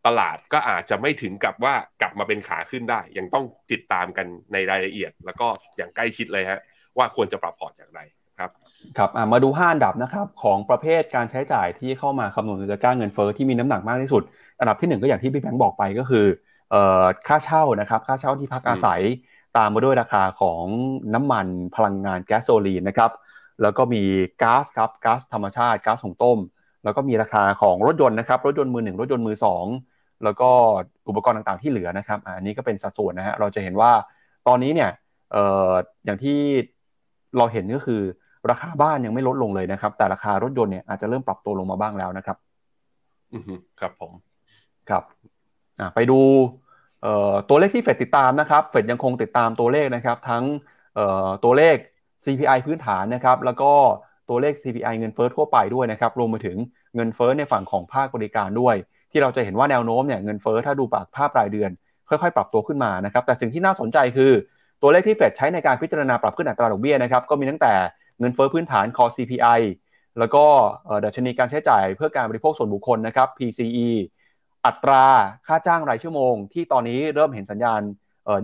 [SPEAKER 3] ตลาดก็อาจจะไม่ถึงกับว่ากลับมาเป็นขาขึ้นได้ ยังต้องติดตามกันในรายละเอียด แล้วก็อย่างใกล้ชิดเลยฮะว่าควรจะปรับพอร์ตอย่างไรครับ
[SPEAKER 2] ครับมาดู5อันดับนะครับของประเภทการใช้จ่ายที่เข้ามาคำนวณจะก้าเงินเฟอ้อที่มีน้ำหนักมากที่สุด อันดับที่ 1 ก็อย่างที่พี่แบงค์บอกไปก็คือค่าเช่านะครับค่าเช่าที่พักอาศัยตามมาด้วยราคาของน้ำมันพลังงานแก๊สโซลีนนะครับ แล้วก็มีก๊าซครับก๊าซธรรมชาติก๊าซหุงต้ม แล้วก็มีราคาของรถยนต์นะครับรถยนต์มือหนึ่งรถยนต์มือสองแล้วก็อุปกรณ์ต่างๆที่เหลือนะครับอันนี้ก็เป็นสัดส่วนนะฮะเราจะเห็นว่าตอนนี้เนี่ยอออย่างที่เราเห็นก็คือราคาบ้านยังไม่ลดลงเลยนะครับ แต่ราคารถยนต์เนี่ยอาจจะเริ่มปรับตัวลงมาบ้างแล้วนะครับ
[SPEAKER 3] อือครับผม
[SPEAKER 2] ครับไปดูตัวเลขที่เฟดติดตามนะครับ เฟดยังคงติดตามตัวเลขนะครับ ทั้งตัวเลข CPI พื้นฐานนะครับ แล้วก็ตัวเลข CPI เงินเฟ้อทั่วไปด้วยนะครับ รวมไปถึงเงินเฟ้อในฝั่งของภาคบริการด้วย ที่เราจะเห็นว่าแนวโน้มเนี่ยเงินเฟ้อถ้าดูปากภาพรายเดือน ค่อยๆ ปรับตัวขึ้นมานะครับ แต่สิ่งที่น่าสนใจคือ ตัวเลขที่เฟดใช้ในการพิจารณาปรับขึ้นอัตราดอกเบี้ยนะครับ ก็มีตั้งแต่เงินเฟ้อพื้นฐาน core CPI แล้วก็ดัชนีการใช้จ่ายเพื่อการบริโภคส่วนบุคคลนะครับ PCE อัตราค่าจ้างรายชั่วโมง ที่ตอนนี้เริ่มเห็นสัญญาณ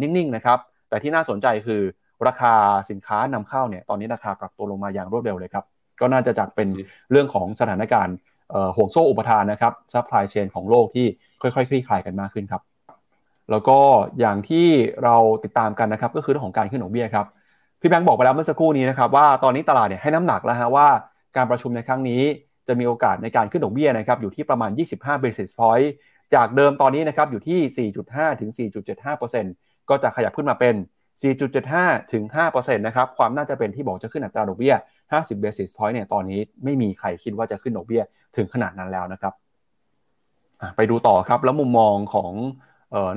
[SPEAKER 2] นิ่งๆนะครับ แต่ที่น่าสนใจคือ ราคาสินค้านำเข้าเนี่ยตอนนี้ราคาปรับตัวลงมาอย่างรวดเร็วเลยครับ ก็น่าจะจากเป็นเรื่องของสถานการณ์ห่วงโซ่อุปทานนะครับ supply chain ของโลกที่ค่อยๆคลี่คลายกันมากขึ้นครับ แล้วก็อย่างที่เราติดตามกันนะครับก็คือเรื่องของการขึ้นดอกเบี้ยครับพี่แบงค์บอกไปแล้วเมื่อสักครู่นี้นะครับว่าตอนนี้ตลาดเนี่ยให้น้ำหนักแล้วฮะว่าการประชุมในครั้งนี้จะมีโอกาสในการขึ้นดอกเบี้ยนะครับอยู่ที่ประมาณ 25 basis point จากเดิมตอนนี้นะครับอยู่ที่ 4.5 ถึง 4.75%ก็จะขยับขึ้นมาเป็น 4.75 ถึง5%นะครับ ความน่าจะเป็นที่บอกจะขึ้นอัตราดอกเบี้ย 50 basis point เนี่ย ตอนนี้ไม่มีใครคิดว่าจะขึ้นดอกเบี้ยถึงขนาดนั้นแล้วนะครับ ไปดูต่อครับ แล้วมุมมองของ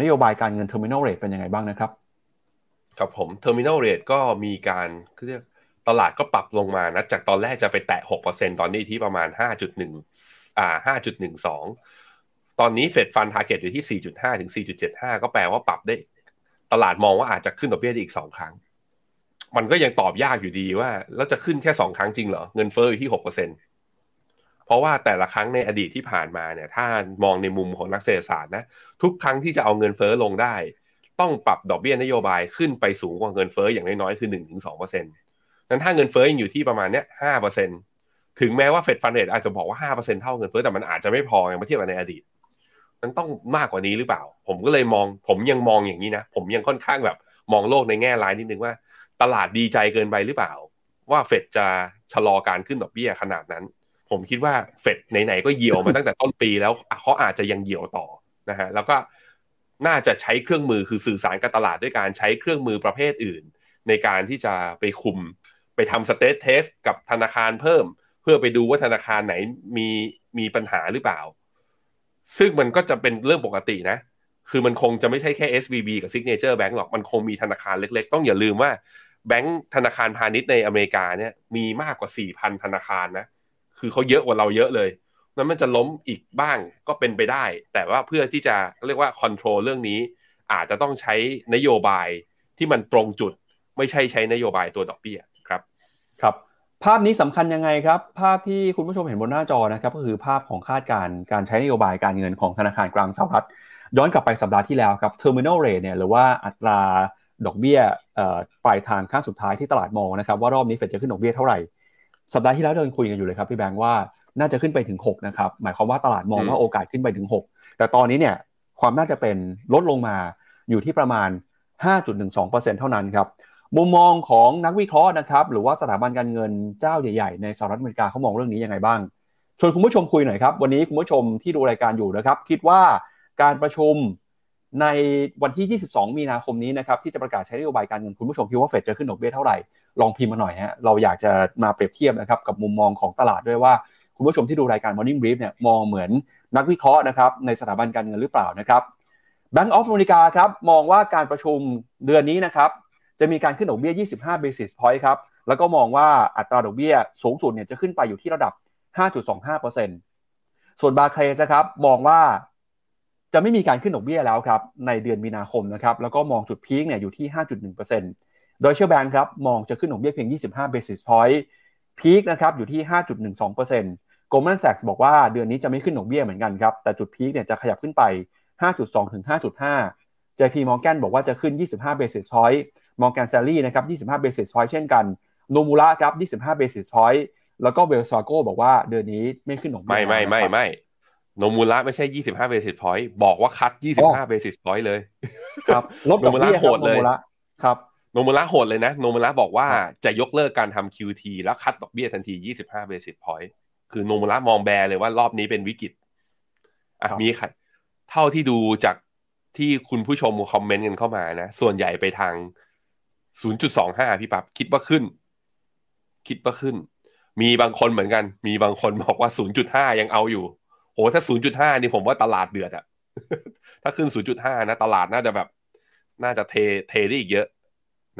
[SPEAKER 2] นโยบายการเงิน terminal rate เป็นยังไงบ้างนะครับ
[SPEAKER 3] ครับผม terminal rate ก็มีการเรียกตลาดก็ปรับลงมานะ จากตอนแรกจะไปแตะ 6%ตอนนี้ที่ประมาณ 5.1อ่า5.12 ตอนนี้ Fed fund target อยู่ที่ 4.5 ถึง 4.75 ก็แปลว่าปรับได้ ตลาดมองว่าอาจจะขึ้นดอกเบี้ยอีก2ครั้ง มันก็ยังตอบยากอยู่ดีว่า แล้วจะขึ้นแค่2ครั้งจริงเหรอ เงินเฟ้ออยู่ที่6%เปอร์เซ็นเพราะว่าแต่ละครั้งในอดีตที่ผ่านมาเนี่ย ถ้ามองในมุมของนักเศรษฐศาสตร์นะ ทุกครั้งที่จะเอาเงินเฟ้อลงได้ ต้องปรับดอกเบี้ยนโยบายขึ้นไปสูงกว่าเงินเฟ้ออย่างน้อยๆคือ1-2%นั้นถ้าเงินเฟ้อยังอยู่ที่ประมาณเนี้ยห้าเปอร์เซ็นถึงแม้ว่าเฟดฟันเรทอาจจะบอกว่าห้าเปอร์เซ็นเท่าเงินเฟ้อแต่มันอาจจะไม่พออย่างเมื่อเทียบกับในอดีต มันต้องมากกว่านี้หรือเปล่า ผมก็เลยมอง ผมยังมองอย่างนี้นะ ผมยังค่อนข้างแบบมองโลกในแง่ร้ายนิดนึงว่า ตลาดดีใจเกินไปหรือเปล่า ว่าเฟดจะชะลอการขึ้นดอกเบี้ยขนาดนั้น ผมคิดว่าเฟดไหนๆก็เหี่ยวมาตั้งแต่ต้นปีแล้วเขาอาจจะยังเหี่ยวต่อนะฮะแล้วก็น่าจะใช้เครื่องมือคือสื่อสารกับตลาดด้วยการใช้เครื่องมือประเภทอื่น ในการที่จะไปคุมไปทำ stress test กับธนาคารเพิ่ม เพื่อไปดูว่าธนาคารไหนมีมีปัญหาหรือเปล่า ซึ่งมันก็จะเป็นเรื่องปกตินะ คือมันคงจะไม่ใช่แค่ SVB กับ Signature Bank หรอก มันคงมีธนาคารเล็กๆ ต้องอย่าลืมว่าแบงค์ธนาคารพาณิชย์ในอเมริกาเนี่ยมีมากกว่า 4,000 ธนาคารนะ คือเขาเยอะกว่าเราเยอะเลย นั้นมันจะล้มอีกบ้างก็เป็นไปได้ แต่ว่าเพื่อที่จะเรียกว่าคอนโทรลเรื่องนี้ อาจจะต้องใช้นโยบายที่มันตรงจุด ไม่ใช่ใช้นโยบายตัวดอกเบี้ย
[SPEAKER 2] ครับ ภาพนี้สำคัญยังไงครับ ภาพที่คุณผู้ชมเห็นบนหน้าจอนะครับก็คือภาพของคาดการณ์การใช้นโยบายการเงินของธนาคารกลางสหรัฐ ย้อนกลับไปสัปดาห์ที่แล้วครับ terminal rate เนี่ยหรือว่าอัตราดอกเบี้ยปลายทางขั้นสุดท้ายที่ตลาดมองนะครับว่ารอบนี้เฟดจะขึ้นดอกเบี้ยเท่าไหร่ สัปดาห์ที่แล้วเดินคุยกันอยู่เลยครับพี่แบงค์ว่าน่าจะขึ้นไปถึง6นะครับหมายความว่าตลาดมองว่าโอกาสขึ้นไปถึง 6 แต่ตอนนี้เนี่ยความน่าจะเป็นลดลงมาอยู่ที่ประมาณ 5.12%เท่านั้นครับ มุมมองของนักวิเคราะห์นะครับ หรือว่าสถาบันการเงินเจ้าใหญ่ๆ ในสหรัฐอเมริกาเขามองเรื่องนี้ยังไงบ้าง ชวนคุณผู้ชมคุยหน่อยครับ วันนี้คุณผู้ชมที่ดูรายการอยู่นะครับ คิดว่าการประชุมในวันที่ 22 มีนาคมนี้นะครับ ที่จะประกาศใช้นโยบายการเงินคุณผู้ชมคิดว่าเฟดจะขึ้นดอกเบี้ยเท่าไหร่ ลองพิมพ์มาหน่อยฮะเราอยากจะมาเปรียบเทียบนะครับกับมุมมองของตลาดด้วยว่าคุณผู้ชมที่ดูรายการ Morning Brief เนี่ยมองเหมือนนักวิเคราะห์นะครับในสถาบันการเงินหรือเปล่านะครับ Bank of America ครับมองว่าการประชุมเดือนนี้นะครับ จะมีการขึ้นดอกเบี้ย 25 basis point ครับ แล้วก็มองว่าอัตราดอกเบี้ยสูงสุดเนี่ยจะขึ้นไปอยู่ที่ระดับ 5.25%ส่วนบาร์เคลสครับมองว่าจะไม่มีการขึ้นดอกเบี้ยแล้วครับในเดือนมีนาคมนะครับแล้วก็มองจุดพีคเนี่ยอยู่ที่ 5.1% Deutsche Bank ครับมองจะขึ้นดอกเบี้ยเพียง 25 basis point peak นะครับอยู่ที่ 5.12% Goldman Sachs บอกว่าเดือนนี้จะไม่ขึ้นดอกเบี้ยเหมือนกันครับแต่จุด peak เนี่ยจะขยับขึ้นไป 5.2 ถึง 5.5 JP Morgan บอกว่าจะขึ้น 25 basis point Morgan Stanley นะครับ25 basis point เช่นกัน โนมูระครับ25 basis point แล้วก็ Wells Fargo บอกว่าเดือนนี้ไม่ขึ้นดอกเบี้ย
[SPEAKER 3] ไม่ไม่ไม่ไม่โนมูระไม่ใช่ 25 basis point บอกว่า cut 25 basis point เลย
[SPEAKER 2] ครับลดดอกเบี้ย
[SPEAKER 3] โหดเลย
[SPEAKER 2] ครับ
[SPEAKER 3] โนมูระโหดเลยนะโนมูระบอกว่าจะยกเลิกการทำ QT แล้ว cut ดอกเบี้ยทันที 25 basis point คือโนมูระมอง bear เลยว่ารอบนี้เป็นวิกฤตอะมีใครเท่าที่ดูจากที่คุณผู้ชมคอมเมนต์กันเข้ามานะ ส่วนใหญ่ไปทาง 0.25 พี่ปับ๊บคิดว่าขึ้น คิดว่าขึ้น มีบางคนเหมือนกัน มีบางคนบอกว่า 0.5 ยังเอาอยู่โหถ้า 0.5 นี่ผมว่าตลาดเดือดอะถ้าขึ้น 0.5 นะ ตลาดน่าจะแบบ น่าจะเทเทได้อีกเยอะ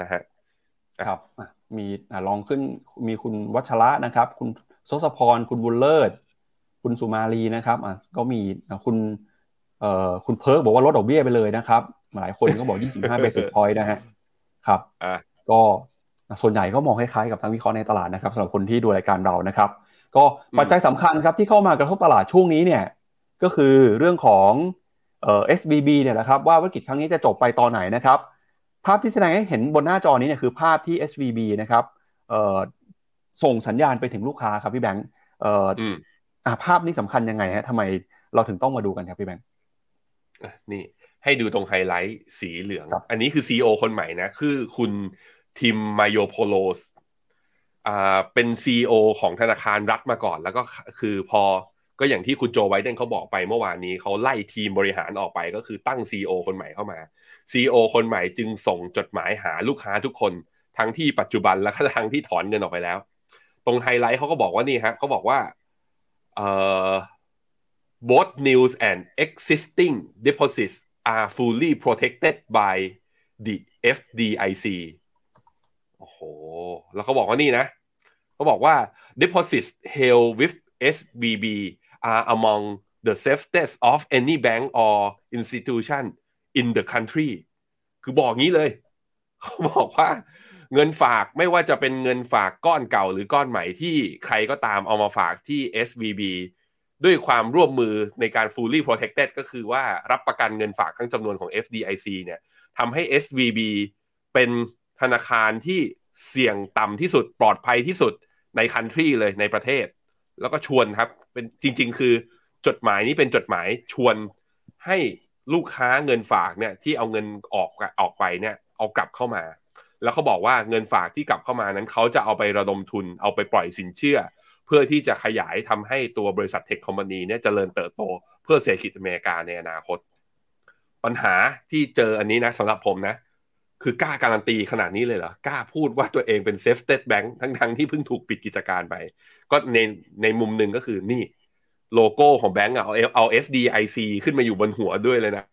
[SPEAKER 3] นะฮะ
[SPEAKER 2] ครับมีลองขึ้นมีคุณวัชระนะครับ คุณโซสพร คุณบุญเลิศ คุณสุมาลีนะครับอะก็มีคุณเอ่อคุณเพิร์กบอกว่าลดดอกเบี้ยไปเลยนะครับ หลายคนก็บอก 25 basis point นะฮะ ครับ
[SPEAKER 3] อะ
[SPEAKER 2] ก็ส่วนใหญ่ก็มองคล้ายๆกับนักวิเคราะห์ในตลาดนะครับสำหรับคนที่ดูรายการเรานะครับ ก็ปัจจัยสำคัญครับที่เข้ามากระทบตลาดช่วงนี้เนี่ยก็คือเรื่องของเอ่อ SBB เนี่ยแหละครับว่าวิกฤตครั้งนี้จะจบไปตอนไหนนะครับ ภาพที่แสดงให้เห็นบนหน้าจอนี้เนี่ยคือภาพที่ SVB นะครับเอ่อส่งสัญญาณไปถึงลูกค้าครับพี่แบงค์เอ่ออ่าภาพนี้สำคัญยังไงฮะทำไมเราถึงต้องมาดูกันครับพี่แบงค์
[SPEAKER 3] นี่ ให้ดูตรงไฮไลท์สีเหลือง อันนี้คือ CEO คนใหม่นะ คือคุณทิมมายโพโลสอ่าเป็น CEO ของธนาคารรัฐมาก่อน แล้วก็คือพอก็อย่างที่คุณโจไวเดนเขาบอกไปเมื่อวานนี้เขาไล่ทีมบริหารออกไปก็คือตั้ง CEO คนใหม่เข้ามา CEO คนใหม่จึงส่งจดหมายหาลูกค้าทุกคน ทั้งที่ปัจจุบันและก็ทั้งที่ถอนเงินออกไปแล้ว ตรงไฮไลท์เขาก็บอกว่านี่ฮะเขาบอกว่าเอ่อ both new and existing deposits are fully protected by the FDIC โอ้โห แล้วเขาบอกว่านี่นะเขาบอกว่า deposits held with SBB are among the safest of any bank or institution in the country คือบอกงี้เลย เขาบอกว่าเงินฝากไม่ว่าจะเป็นเงินฝากก้อนเก่าหรือก้อนใหม่ที่ใครก็ตามเอามาฝากที่ SBB ด้วยความร่วมมือในการ fully protected ก็คือว่ารับประกันเงินฝากทั้งจำนวนของ FDIC เนี่ยทำให้ SVB เป็นธนาคารที่เสี่ยงต่ำที่สุดปลอดภัยที่สุดในคันทรีเลยในประเทศ แล้วก็ชวนครับเป็นจริง ๆ คือจดหมายนี้เป็นจดหมายชวนให้ลูกค้าเงินฝากเนี่ยที่เอาเงินออกออกไปเนี่ยเอากลับเข้ามา แล้วเขาบอกว่าเงินฝากที่กลับเข้ามานั้นเขาจะเอาไประดมทุน เอาไปปล่อยสินเชื่อ เพื่อที่จะขยายทำให้ตัวบริษัท tech company เนี่ยจเจริญเติบโต เพื่อเศรษฐกิจอเมริกาในอนาคต ปัญหาที่เจออันนี้นะสำหรับผมนะ คือกล้าการันตีขนาดนี้เลยเหรอกล้าพูดว่าตัวเองเป็น safest bank ทั้งๆที่เพิ่งถูกปิดกิจการไป ก็ในในมุมหนึ่งก็คือนี่ โลโก้ของแบงก์เอาเอา FDIC ขึ้นมาอยู่บนหัวด้วยเลยนะ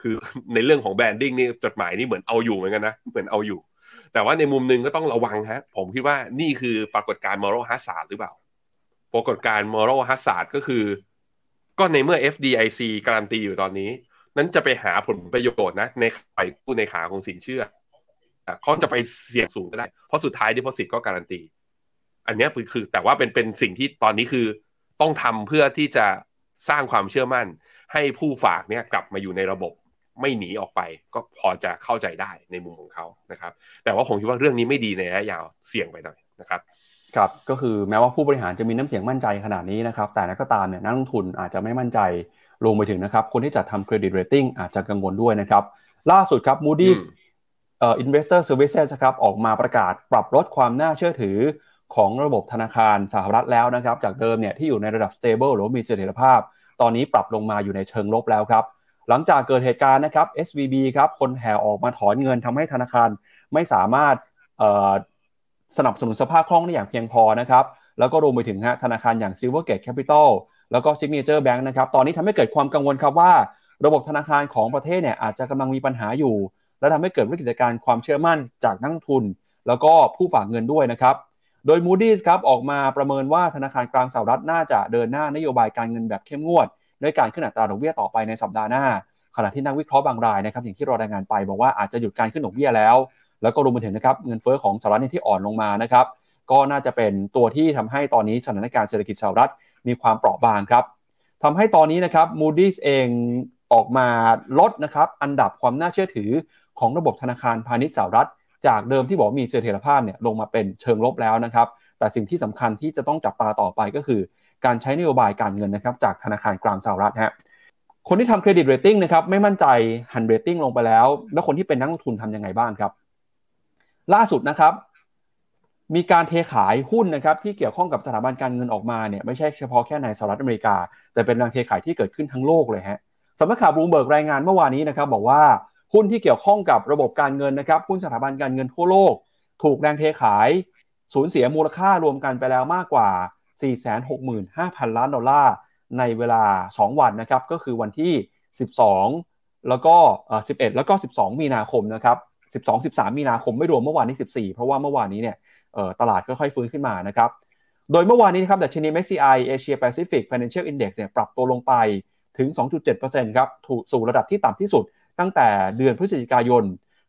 [SPEAKER 3] คือในเรื่องของ branding นี่จดหมายนี่เหมือนเอาอยู่เหมือนกันนะเหมือนเอาอยู่ แต่ว่าในมุมหนึ่งก็ต้องระวังฮะ ผมคิดว่านี่คือปรากฏการณ์ moral hazard หรือเปล่า ปรากฏการณ์ moral hazard ก็คือ ก็ในเมื่อ FDIC การันตีอยู่ตอนนี้ นั้นจะไปหาผลประโยชน์นะ ในฝ่ายผู้ในขาของสินเชื่อเขาจะไปเสี่ยงสูงก็ได้ เพราะสุดท้าย deposit ก็การันตี อันนี้คือแต่ว่าเป็นเป็นสิ่งที่ตอนนี้คือต้องทำเพื่อที่จะสร้างความเชื่อมั่น ให้ผู้ฝากเนี่ยกลับมาอยู่ในระบบ ไม่หนีออกไปก็พอจะเข้าใจได้ในมุมของเขานะครับ แต่ว่าผมคิดว่าเรื่องนี้ไม่ดีในระยะยาวเสี่ยงไปหน่อยนะครับ
[SPEAKER 2] ครับก็คือแม้ว่าผู้บริหารจะมีน้ำเสียงมั่นใจขนาดนี้นะครับ แต่นักก็ตามเนี่ยนักลงทุนอาจจะไม่มั่นใจลงไปถึงนะครับ คนที่จัดทำเครดิตเรตติ้งอาจจะกังวลด้วยนะครับ ล่าสุดครับ Moody's เอ่อ Investor Services ครับออกมาประกาศปรับลดความน่าเชื่อถือของระบบธนาคารสหรัฐแล้วนะครับ จากเดิมเนี่ยที่อยู่ในระดับ stable หรือมีเสถียรภาพ ตอนนี้ปรับลงมาอยู่ในเชิงลบแล้วครับ หลังจากเกิดเหตุการณ์นะครับ SVB ครับคนแห่ออกมาถอนเงินทำให้ธนาคารไม่สามารถสนับสนุนสภาพคล่องได้อย่างเพียงพอนะครับ แล้วก็รวมไปถึงฮะธนาคารอย่าง Silvergate Capital แล้วก็ Signature Bank นะครับ ตอนนี้ทำให้เกิดความกังวลครับว่า ระบบธนาคารของประเทศเนี่ยอาจจะกำลังมีปัญหาอยู่ และทำให้เกิดวิกฤตการความเชื่อมั่นจากนักทุน แล้วก็ผู้ฝากเงินด้วยนะครับ โดย Moody's ครับออกมาประเมินว่าธนาคารกลางสหรัฐน่าจะเดินหน้านโยบายการเงินแบบเข้มงวด ด้วยการขึ้นอัตราดอกเบี้ยต่อไปในสัปดาห์หน้า ขณะที่นักวิเคราะห์บางรายนะครับอย่างที่เรารายงานไปบอกว่าอาจจะหยุดการขึ้นดอกเบี้ยแล้ว แล้วก็รวมไปถึงนะครับเงินเฟ้อของสหรัฐที่อ่อนลงมานะครับก็น่าจะเป็นตัวที่ทำให้ตอนนี้สถานการณ์เศรษฐกิจสหรัฐมีความเปราะบางครับทำให้ตอนนี้นะครับ Moody's เองออกมาลดนะครับอันดับความน่าเชื่อถือของระบบธนาคารพาณิชย์สหรัฐ จากเดิมที่บอกมีเสถียรภาพเนี่ยลงมาเป็นเชิงลบแล้วนะครับ แต่สิ่งที่สำคัญที่จะต้องจับตาต่อไปก็คือ การใช้นโยบายการเงินนะครับจากธนาคารกลางสหรัฐฮะคนที่ทำ credit rating นะครับไม่มั่นใจหั่นเรตติ้งลงไปแล้ว แล้วคนที่เป็นนักลงทุนทำยังไงบ้างครับ ล่าสุดนะครับ มีการเทขายหุ้นนะครับที่เกี่ยวข้องกับสถาบันการเงินออกมาเนี่ยไม่ใช่เฉพาะแค่ในสหรัฐอเมริกา แต่เป็นแรงเทขายที่เกิดขึ้นทั้งโลกเลยฮะสำนักข่าวบลูมเบิร์กรายงานเมื่อวานนี้นะครับบอกว่าหุ้นที่เกี่ยวข้องกับระบบการเงินนะครับหุ้นสถาบันการเงินทั่วโลก ถูกแรงเทขายสูญเสียมูลค่ารวมกันไปแล้วมากกว่า 465,000 ล้านดอลลาร์ในเวลา 2 วันนะครับ ก็คือวันที่ 12 แล้วก็11 แล้วก็ 12 มีนาคมนะครับ 12 13 มีนาคมไม่รวมเมื่อวานนี้ 14 เพราะว่าเมื่อวานนี้เนี่ยตลาดค่อยๆฟื้นขึ้นมานะครับ โดยเมื่อวานนี้นะครับดัชนี MSCI Asia Pacific Financial Index เนี่ยปรับตัวลงไปถึง 2.7%ครับถูกสู่ระดับที่ต่ำที่สุด ตั้งแต่เดือนพฤศจิกายน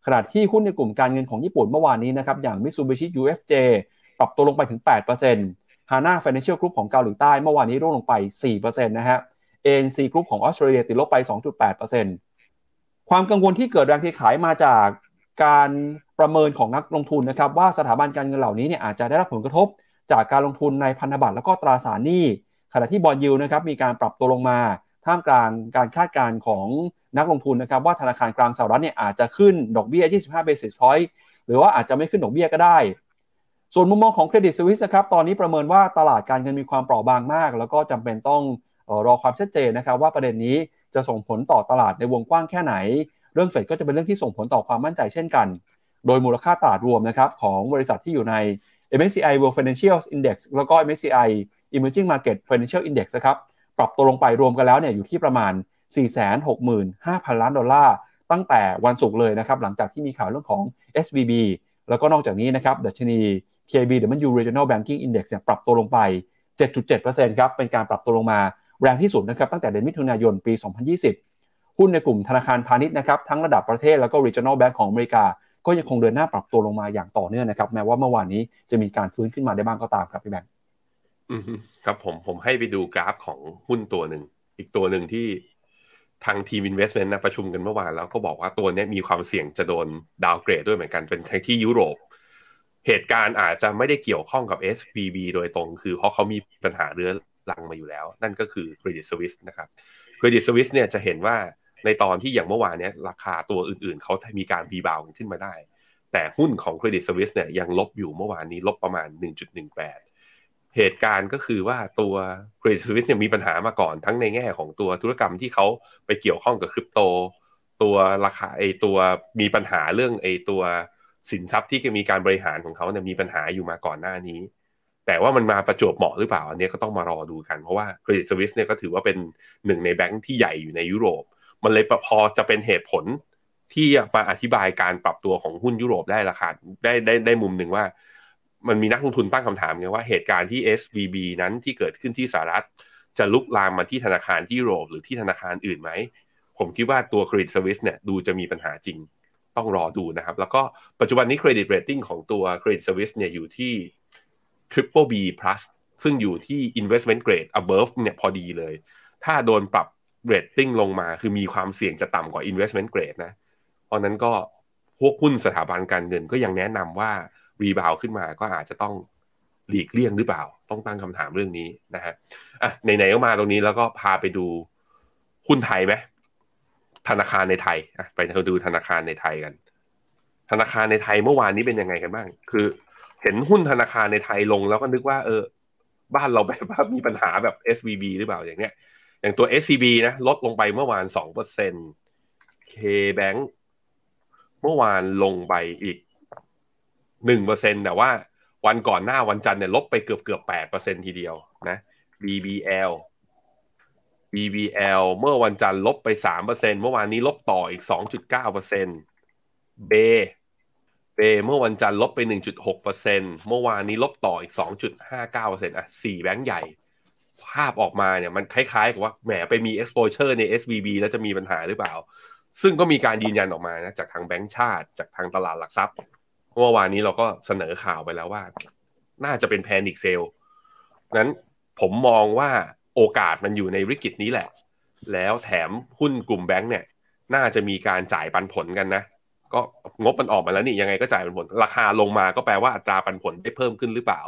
[SPEAKER 2] ขณะที่หุ้นในกลุ่มการเงินของญี่ปุ่นเมื่อวานนี้นะครับอย่าง Mitsubishi UFJ ปรับตัวลงไปถึง 8% Hana Financial Group ของเกาหลีใต้เมื่อวานนี้ร่วงลงไป 4%นะฮะ ANC Group ของออสเตรเลียติดลบไป 2.8%ความกังวลที่เกิดแรงเทขายมาจากการประเมินของนักลงทุนนะครับว่าสถาบันการเงินเหล่านี้เนี่ยอาจจะได้รับผลกระทบจากการลงทุนในพันธบัตรแล้วก็ตราสารหนี้ขณะที่บอลยูนะครับมีการปรับตัวลงมา ท่ามกลางการคาดการณ์ของนักลงทุนนะครับว่าธนาคารกลางสหรัฐเนี่ยอาจจะขึ้นดอกเบี้ย 25 basis point หรือว่าอาจจะไม่ขึ้นดอกเบี้ยก็ได้ ส่วนมุมมองของเครดิตสวิสนะครับตอนนี้ประเมินว่าตลาดการเงินมีความเปราะบางมาก แล้วก็จำเป็นต้องรอความชัดเจนนะครับว่าประเด็นนี้จะส่งผลต่อตลาดในวงกว้างแค่ไหน เรื่องเฟดก็จะเป็นเรื่องที่ส่งผลต่อความมั่นใจเช่นกัน โดยมูลค่าตลาดรวมนะครับของบริษัทที่อยู่ใน MSCI World Financial Index แล้วก็ MSCI Emerging Market Financial Index นะครับปรับตัวลงไปรวมกันแล้วเนี่ยอยู่ที่ประมาณ 465,000 ล้านดอลลาร์ตั้งแต่วันศุกร์เลยนะครับหลังจากที่มีข่าวเรื่องของ SVB แล้วก็นอกจากนี้นะครับดัชนี KB W Regional Banking Index เนี่ยปรับตัวลงไป 7.7%ครับ เป็นการปรับตัวลงมาแรงที่สุดนะครับตั้งแต่เดือนมิถุนายนปี 2020 หุ้นในกลุ่มธนาคารพาณิชย์นะครับทั้งระดับประเทศแล้วก็ Regional Bank ของอเมริกา ก็ยังคงเดินหน้าปรับตัวลงมาอย่างต่อเนื่องนะครับแม้ว่าเมื่อวานนี้จะมีการฟื้นขึ้นมาได้บ้างก็ตามครับพี่แบงค์
[SPEAKER 3] ครับผมผมให้ไปดูกราฟของหุ้นตัวหนึ่งอีกตัวหนึ่งที่ทางทีม Investment นะประชุมกันเมื่อวานแล้วก็บอกว่าตัวนี้มีความเสี่ยงจะโดนดาวเกรดด้วยเหมือนกันเป็นที่ยุโรป เหตุการณ์อาจจะไม่ได้เกี่ยวข้องกับ SVB โดยตรง คือเพราะเขามีปัญหาเรื้อรังมาอยู่แล้ว นั่นก็คือ Credit Suisse นะครับ Credit Suisse เนี่ยจะเห็นว่าในตอนที่อย่างเมื่อวานนี้ราคาตัวอื่นๆ เขามีการรีบาวขึ้นมาได้ แต่หุ้นของ Credit Suisse เนี่ยยังลบอยู่เมื่อวานนี้ลบประมาณ 1.18 เหตุการณ์ก็คือว่าตัว Credit Suisse เนี่ยมีปัญหามาก่อนทั้งในแง่ของตัวธุรกรรมที่เขาไปเกี่ยวข้องกับคริปโต ตัวราคาไอตัวมีปัญหาเรื่องไอตัว สินทรัพย์ที่มีการบริหารของเขาเนี่ยมีปัญหาอยู่มาก่อนหน้านี้ แต่ว่ามันมาประจวบเหมาะหรือเปล่าอันนี้ก็ต้องมารอดูกัน เพราะว่า Credit Suisse เนี่ยก็ถือว่าเป็นหนึ่งในแบงค์ที่ใหญ่อยู่ในยุโรป มันเลยพอจะเป็นเหตุผลที่มาอธิบายการปรับตัวของหุ้นยุโรปได้ราคาได้ได้ได้มุมหนึ่งว่า มันมีนักลงทุนตั้งคำถามไงว่าเหตุการณ์ที่ SVB นั้นที่เกิดขึ้นที่สหรัฐ จะลุกลามมาที่ธนาคารที่ยุโรปหรือที่ธนาคารอื่นไหมผมคิดว่าตัวเครดิตสวิสเนี่ยดูจะมีปัญหาจริง ต้องรอดูนะครับ แล้วก็ปัจจุบันนี้ credit rating ของตัวเครดิตสวิสเนี่ยอยู่ที่ Triple B plus ซึ่งอยู่ที่ investment grade above เนี่ยพอดีเลย ถ้าโดนปรับเรตติ้งลงมาคือมีความเสี่ยงจะต่ำกว่า investment grade นะ เพราะนั้นก็พวกหุ้นสถาบันการเงินก็ยังแนะนำว่ารีบาวขึ้นมาก็อาจจะต้องหลีกเลี่ยงหรือเปล่า ต้องตั้งคำถามเรื่องนี้นะฮะอะไหนๆก็มาตรงนี้แล้วก็พาไปดูหุ้นไทยไหม ธนาคารในไทยอะไปดูธนาคารในไทยกัน ธนาคารในไทยเมื่อวานนี้เป็นยังไงกันบ้าง คือ เห็นหุ้นธนาคารในไทยลงแล้วก็นึกว่า เออ บ้านเราแบบว่ามีปัญหาแบบ SVB หรือเปล่าอย่างเนี้ย อย่างตัว SCB นะลดลงไปเมื่อวาน2% KBank เมื่อวานลงไปอีก1%แต่ว่าวันก่อนหน้าวันจันทร์เนี่ยลบไปเกือบเกือบ8%ทีเดียวนะ BBL BBL เมื่อวันจันทร์ลบไป 3%เมื่อวานนี้ลบต่ออีก 2.9%เบเบเมื่อวันจันทร์ลบไป 1.6%เมื่อวานนี้ลบต่ออีก 2.59%อะ4แบงก์ใหญ่ ภาพออกมาเนี่ยมันคล้ายๆกับว่าแหมไปมี exposure ใน SVB แล้วจะมีปัญหาหรือเปล่า ซึ่งก็มีการยืนยันออกมานะจากทางแบงก์ชาติ จากทางตลาดหลักทรัพย์ เมื่อวานนี้เราก็เสนอข่าวไปแล้วว่า น่าจะเป็นแพนิคเซลนั้นผมมองว่า โอกาสมันอยู่ในวิกฤตนี้แหละ แล้วแถมหุ้นกลุ่มแบงก์เนี่ย น่าจะมีการจ่ายปันผลกันนะ ก็งบมันออกมาแล้วนี่ยังไงก็จ่ายปันผล ราคาลงมาก็แปลว่าอัตราปันผลได้เพิ่มขึ้นหรือเปล่า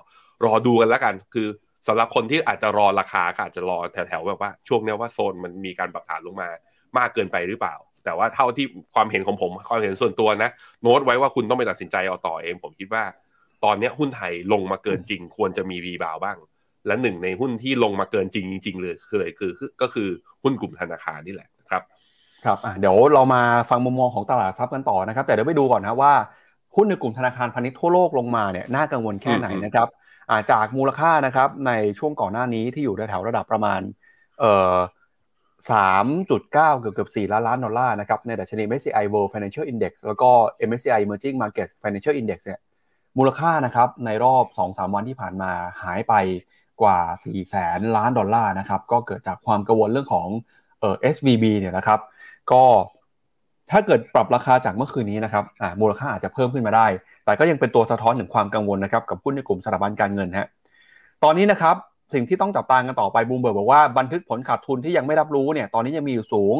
[SPEAKER 3] รอดูกันแล้วกัน คือสำหรับคนที่อาจจะรอราคาก็อาจจะรอแถวๆแบบว่าช่วงนี้ว่าโซนมันมีการปรับฐานลงมามากเกินไปหรือเปล่า แต่ว่าเท่าที่ความเห็นของผมความเห็นส่วนตัวนะ โน้ตไว้ว่าคุณต้องไปตัดสินใจเอาต่อเอง ผมคิดว่า ตอนนี้หุ้นไทยลงมาเกินจริง ควรจะมี rebound บ้าง และหนึ่งในหุ้นที่ลงมาเกินจริงจริงๆเลยคือเลยคือก็คือหุ้นกลุ่มธนาคารนี่แหละครับ
[SPEAKER 2] ครับเดี๋ยวเรามาฟังมุมมองของตลาดทรัพย์กันต่อนะครับ แต่เดี๋ยวไปดูก่อนนะว่าหุ้นในกลุ่มธนาคารพาณิชย์ทั่วโลกลงมาเนี่ยน่ากังวลแค่ไหนนะครับจากมูลค่านะครับในช่วงก่อนหน้านี้ที่อยู่แถวระดับประมาณเอ่อ3.9 เกือบเกือบ4ล้านล้านดอลลาร์นะครับในดัชนี MSCI World Financial Index แล้วก็ MSCI Emerging Markets Financial Index เนี่ยมูลค่านะครับในรอบ 2-3 วันที่ผ่านมาหายไป กว่า 4 แสนล้านดอลลาร์นะครับ ก็เกิดจากความกังวลเรื่องของเอ่อ SVB เนี่ยนะครับ ก็ถ้าเกิดปรับราคาจากเมื่อคืนนี้นะครับมูลค่าอาจจะเพิ่มขึ้นมาได้ แต่ก็ยังเป็นตัวสะท้อนถึงความกังวลนะครับกับหุ้นในกลุ่มสถาบันการเงินฮะ ตอนนี้นะครับสิ่งที่ต้องจับตากันต่อไปบูมเบิร์บอกว่าบันทึกผลขาดทุนที่ยังไม่รับรู้เนี่ยตอนนี้ยังมีอยู่สูง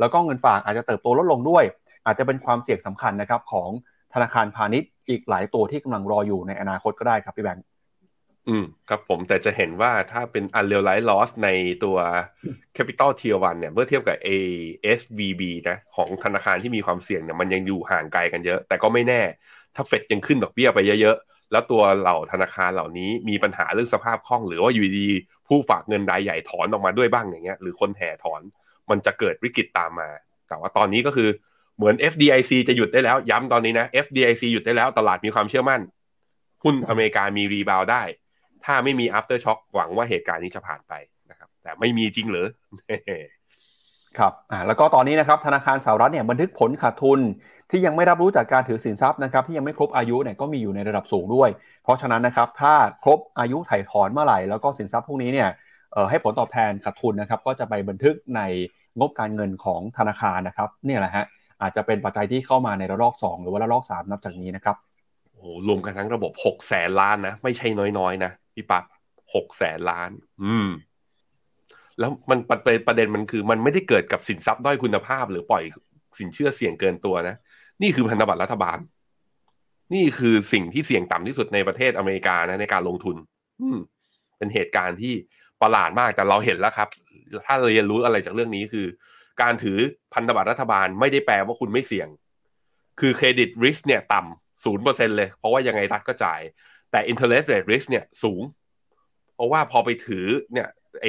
[SPEAKER 2] แล้วก็เงินฝากอาจจะเติบโตลดลงด้วย อาจจะเป็นความเสี่ยงสำคัญนะครับของธนาคารพาณิชย์อีกหลายตัวที่กำลังรออยู่ในอนาคตก็ได้ครับพี่แบงค์
[SPEAKER 3] อืมครับผมแต่จะเห็นว่าถ้าเป็น unrealized loss ในตัว capital tier 1เนี่ย เมื่อเทียบกับ ASVB นะของธนาคารที่มีความเสี่ยงเนี่ยมันยังอยู่ห่างไกลกันเยอะ แต่ก็ไม่แน่ ถ้าเฟดยังขึ้นดอกเบี้ยไปเยอะๆ แล้วตัวเหล่าธนาคารเหล่านี้มีปัญหาเรื่องสภาพคล่อง หรือว่าอยู่ดีผู้ฝากเงินรายใหญ่ถอนออกมาด้วยบ้างอย่างเงี้ยหรือคนแห่ถอนมันจะเกิดวิกฤตตามมา แต่ว่าตอนนี้ก็คือเหมือน FDIC จะหยุดได้แล้วย้ำตอนนี้นะ FDIC หยุดได้แล้วตลาดมีความเชื่อมั่นหุ้นอเมริกามีรีบาวได้ ถ้าไม่มี after shock หวังว่าเหตุการณ์นี้จะผ่านไปนะครับ แต่ไม่มีจริงหรือ
[SPEAKER 2] ครับอ่าแล้วก็ตอนนี้นะครับธนาคารสหรัฐเนี่ยบันทึกผลขาดทุนที่ยังไม่รับรู้จากการถือสินทรัพย์นะครับที่ยังไม่ครบอายุเนี่ยก็มีอยู่ในระดับสูงด้วย เพราะฉะนั้นนะครับถ้าครบอายุถ่ายถอนเมื่อไหร่แล้วก็สินทรัพย์พวกนี้เนี่ยเอ่อให้ผลตอบแทนขาดทุนนะครับก็จะไปบันทึกในงบการเงินของธนาคารนะครับเนี่ยแหละฮะอาจจะเป็นปัจจัยที่เข้ามาในระลอก 2 หรือว่าระลอก 3 นับจากนี้นะครับ
[SPEAKER 3] โอ้รวมกันทั้งระบบ6แสนล้านนะไม่ใช่น้อยๆนะ พี่ปักหกแสนล้าน อืม แล้วมันประประเด็นมันคือ มันไม่ได้เกิดกับสินทรัพย์ด้อยคุณภาพ หรือปล่อยสินเชื่อเสี่ยงเกินตัวนะ นี่คือพันธบัตรรัฐบาล นี่คือสิ่งที่เสี่ยงต่ำที่สุดในประเทศอเมริกานะในการลงทุน อืม เป็นเหตุการณ์ที่ประหลาดมากแต่เราเห็นแล้วครับ ถ้าเรียนรู้อะไรจากเรื่องนี้คือ การถือพันธบัตรรัฐบาลไม่ได้แปลว่าคุณไม่เสี่ยง คือเครดิตริสเนี่ยต่ำศูนย์เปอร์เซ็นเลย เพราะว่ายังไงรัฐก็จ่าย แต่ interest rate risk เนี่ยสูง เพราะว่าพอไปถือเนี่ยไอ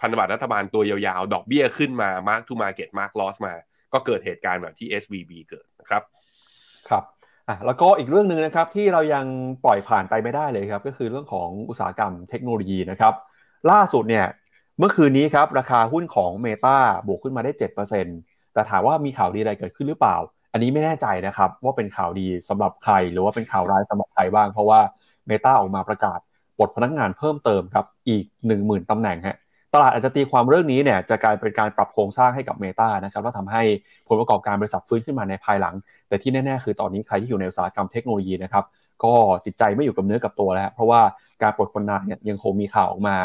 [SPEAKER 3] พันธบัตรรัฐบาลตัวยาวๆ ดอกเบี้ยขึ้นมา mark to market mark loss มา ก็เกิดเหตุการณ์แบบที่ SVB เกิดนะครับ
[SPEAKER 2] ครับอะแล้วก็อีกเรื่องหนึ่งนะครับที่เรายังปล่อยผ่านไปไม่ได้เลยครับ ก็คือเรื่องของอุตสาหกรรมเทคโนโลยีนะครับ ล่าสุดเนี่ยเมื่อคืนนี้ครับ ราคาหุ้นของ Meta บวกขึ้นมาได้ 7%แต่ถามว่ามีข่าวดีอะไรเกิดขึ้นหรือเปล่า อันนี้ไม่แน่ใจนะครับว่าเป็นข่าวดีสำหรับใครหรือว่าเป็นข่าวร้ายสำหรับใครบ้าง เพราะว่า Meta ออกมาประกาศปลดพนักงานเพิ่มเติมครับอีก 10,000ตำแหน่งฮะตลาดอาจจะตีความเรื่องนี้เนี่ยจะกลายเป็นการปรับโครงสร้างให้กับ Meta นะครับแล้วทำให้ผลประกอบการบริษัทฟื้นขึ้นมาในภายหลัง แต่ที่แน่ๆ คือตอนนี้ใครที่อยู่ในอุตสาหกรรมเทคโนโลยีนะครับก็จิตใจไม่อยู่กับเนื้อกับตัวแล้ว เพราะว่าการปลดคนงานเนี่ยยังคงมีข่าวออกมา